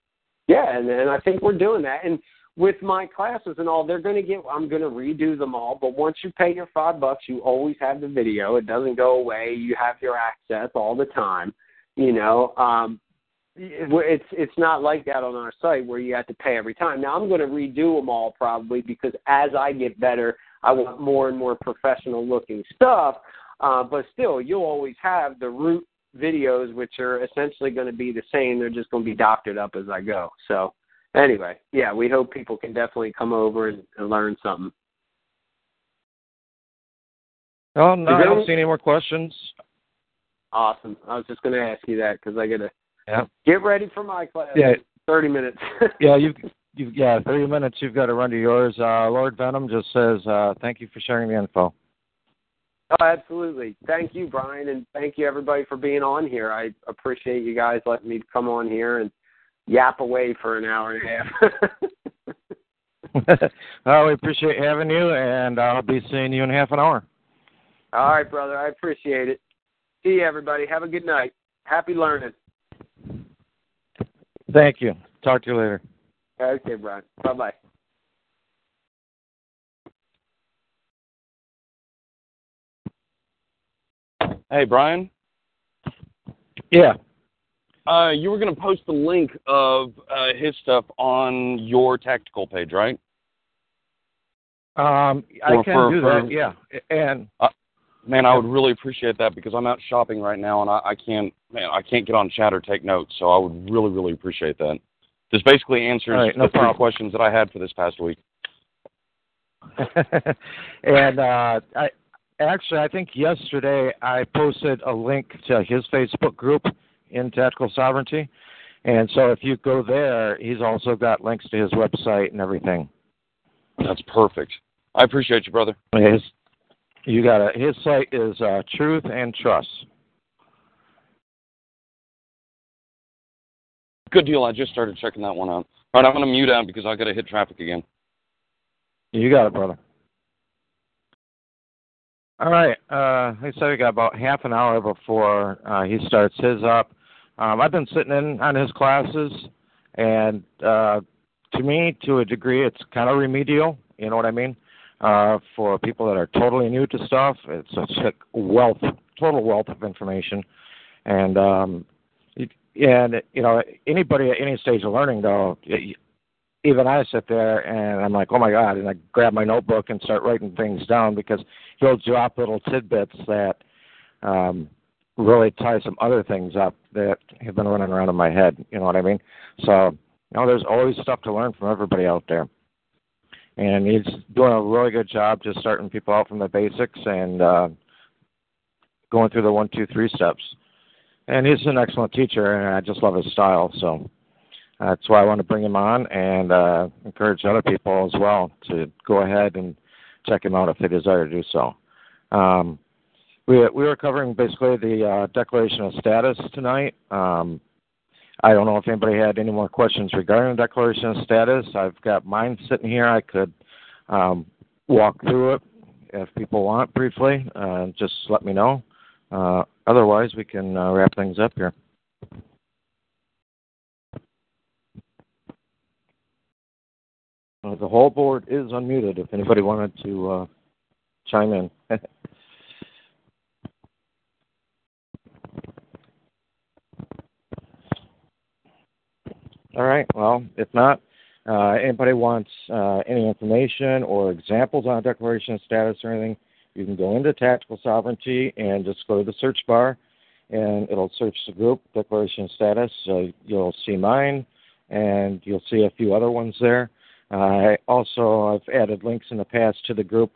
yeah, and, and I think we're doing that. And with my classes and all, they're going to get. I'm going to redo them all. But once you pay your five bucks, you always have the video. It doesn't go away. You have your access all the time. You know, um, it's it's not like that on our site where you have to pay every time. Now I'm going to redo them all probably because as I get better, I want more and more professional looking stuff. Uh, but still, you'll always have the root videos, which are essentially going to be the same. They're just going to be doctored up as I go. So, anyway, yeah, we hope people can definitely come over and, and learn something. Oh, no, I don't see any more questions. Awesome. I was just going to ask you that because I got to yeah. get ready for my class. Yeah. 30 minutes. [laughs] yeah, you you yeah, 30 minutes you've got to run to yours. Uh, Lord Venom just says, uh, thank you for sharing the info. Oh, absolutely. Thank you, Brian, and thank you everybody for being on here. I appreciate you guys letting me come on here and yap away for an hour and a half. [laughs] well, we appreciate having you, and I'll be seeing you in half an hour. All right, brother. I appreciate it. See you, everybody. Have a good night. Happy learning. Thank you. Talk to you later. Okay, Brian. Bye bye. Hey, Brian. Yeah. Uh, you were going to post the link of uh, his stuff on your tactical page, right? Um, I can for, do for, that. Yeah, and uh, man, I would really appreciate that because I'm out shopping right now and I, I can't, man, I can't get on chat or take notes. So I would really, really appreciate that. This basically answers right, no the problem. three questions that I had for this past week. [laughs] and uh, I actually, I think yesterday I posted a link to his Facebook group in Tactical Sovereignty, and so if you go there, he's also got links to his website and everything. That's perfect. I appreciate you, brother. His, you got it. His site is uh, Truth and Trust. Good deal. I just started checking that one out. All right, I'm going to mute out because I got to hit traffic again. You got it, brother. All right. Uh, like I said, we got about half an hour before uh, he starts his up. Um, I've been sitting in on his classes, and uh, to me, to a degree, it's kind of remedial. You know what I mean? Uh, for people that are totally new to stuff, it's a wealth, total wealth of information, and um, and you know anybody at any stage of learning, though, even I sit there and I'm like, oh my god, and I grab my notebook and start writing things down because he'll drop little tidbits that um, really tie some other things up that have been running around in my head. You know what I mean? So, you know, there's always stuff to learn from everybody out there. And he's doing a really good job just starting people out from the basics and uh, going through the one, two, three steps. And he's an excellent teacher, and I just love his style. So that's why I want to bring him on and uh, encourage other people as well to go ahead and check him out if they desire to do so. Um, we we were covering basically the uh, Declaration of Status tonight. Um, I don't know if anybody had any more questions regarding the Declaration of Status. I've got mine sitting here. I could um, walk through it if people want briefly. Uh, just let me know. Uh, otherwise, we can uh, wrap things up here. The whole board is unmuted if anybody wanted to uh, chime in. [laughs] All right. Well, if not, uh, anybody wants uh, any information or examples on declaration of status or anything, you can go into Tactical Sovereignty and just go to the search bar, and it'll search the group Declaration of Status. So you'll see mine, and you'll see a few other ones there. I also I've added links in the past to the group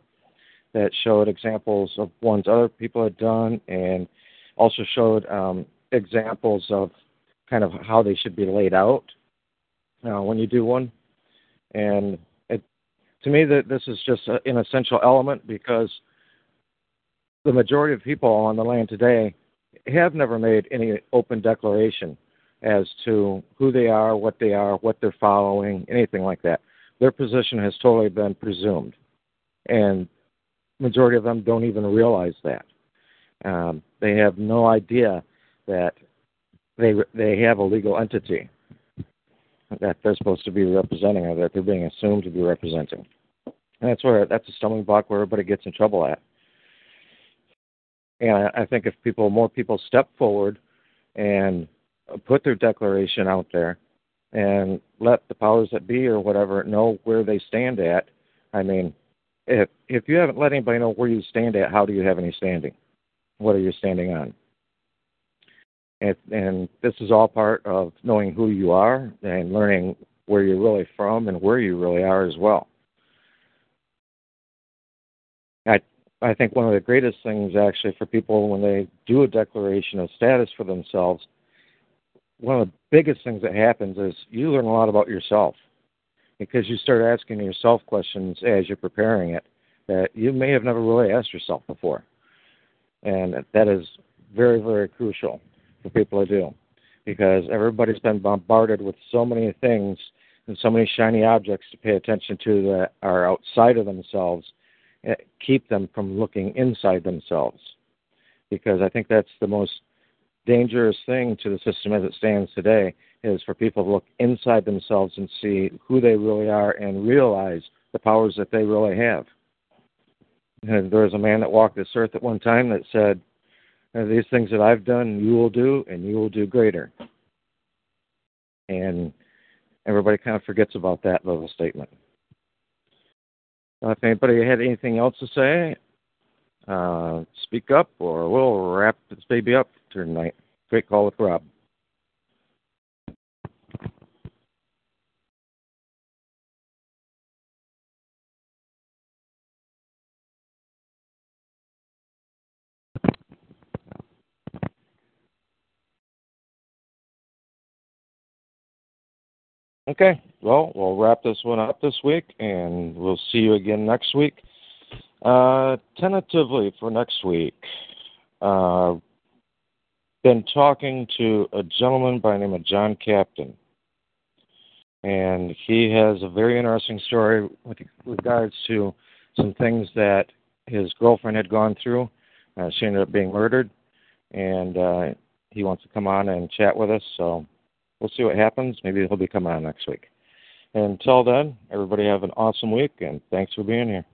that showed examples of ones other people had done, and also showed um, examples of kind of how they should be laid out uh, when you do one. And it, to me, that this is just a, an essential element because the majority of people on the land today have never made any open declaration as to who they are, what they are, what they're following, anything like that their position has totally been presumed, and majority of them don't even realize that. Um, they have no idea that they they have a legal entity that they're supposed to be representing or that they're being assumed to be representing. And that's where that's a stumbling block where everybody gets in trouble at. And I, I think if people more people step forward and put their declaration out there and let the powers that be or whatever know where they stand at. I mean, if if you haven't let anybody know where you stand at, how do you have any standing? What are you standing on? And, and this is all part of knowing who you are and learning where you're really from and where you really are as well. I I think one of the greatest things actually for people when they do a declaration of status for themselves one of the biggest things that happens is you learn a lot about yourself because you start asking yourself questions as you're preparing it that you may have never really asked yourself before. And that is very, very crucial for people to do because everybody's been bombarded with so many things and so many shiny objects to pay attention to that are outside of themselves, keep them from looking inside themselves. Because I think that's the most dangerous thing to the system as it stands today is for people to look inside themselves and see who they really are and realize the powers that they really have. And there was a man that walked this earth at one time that said, These things that I've done, you will do, and you will do greater. And everybody kind of forgets about that little statement. Uh, if anybody had anything else to say, uh, speak up or we'll wrap this baby up tonight. Great call with Rob. Okay, well, we'll wrap this one up this week, and we'll see you again next week. Uh, tentatively for next week, uh, been talking to a gentleman by the name of John Captain, and he has a very interesting story with regards to some things that his girlfriend had gone through. Uh, she ended up being murdered, and uh, he wants to come on and chat with us. So we'll see what happens. Maybe he'll be coming on next week. Until then, everybody have an awesome week, and thanks for being here.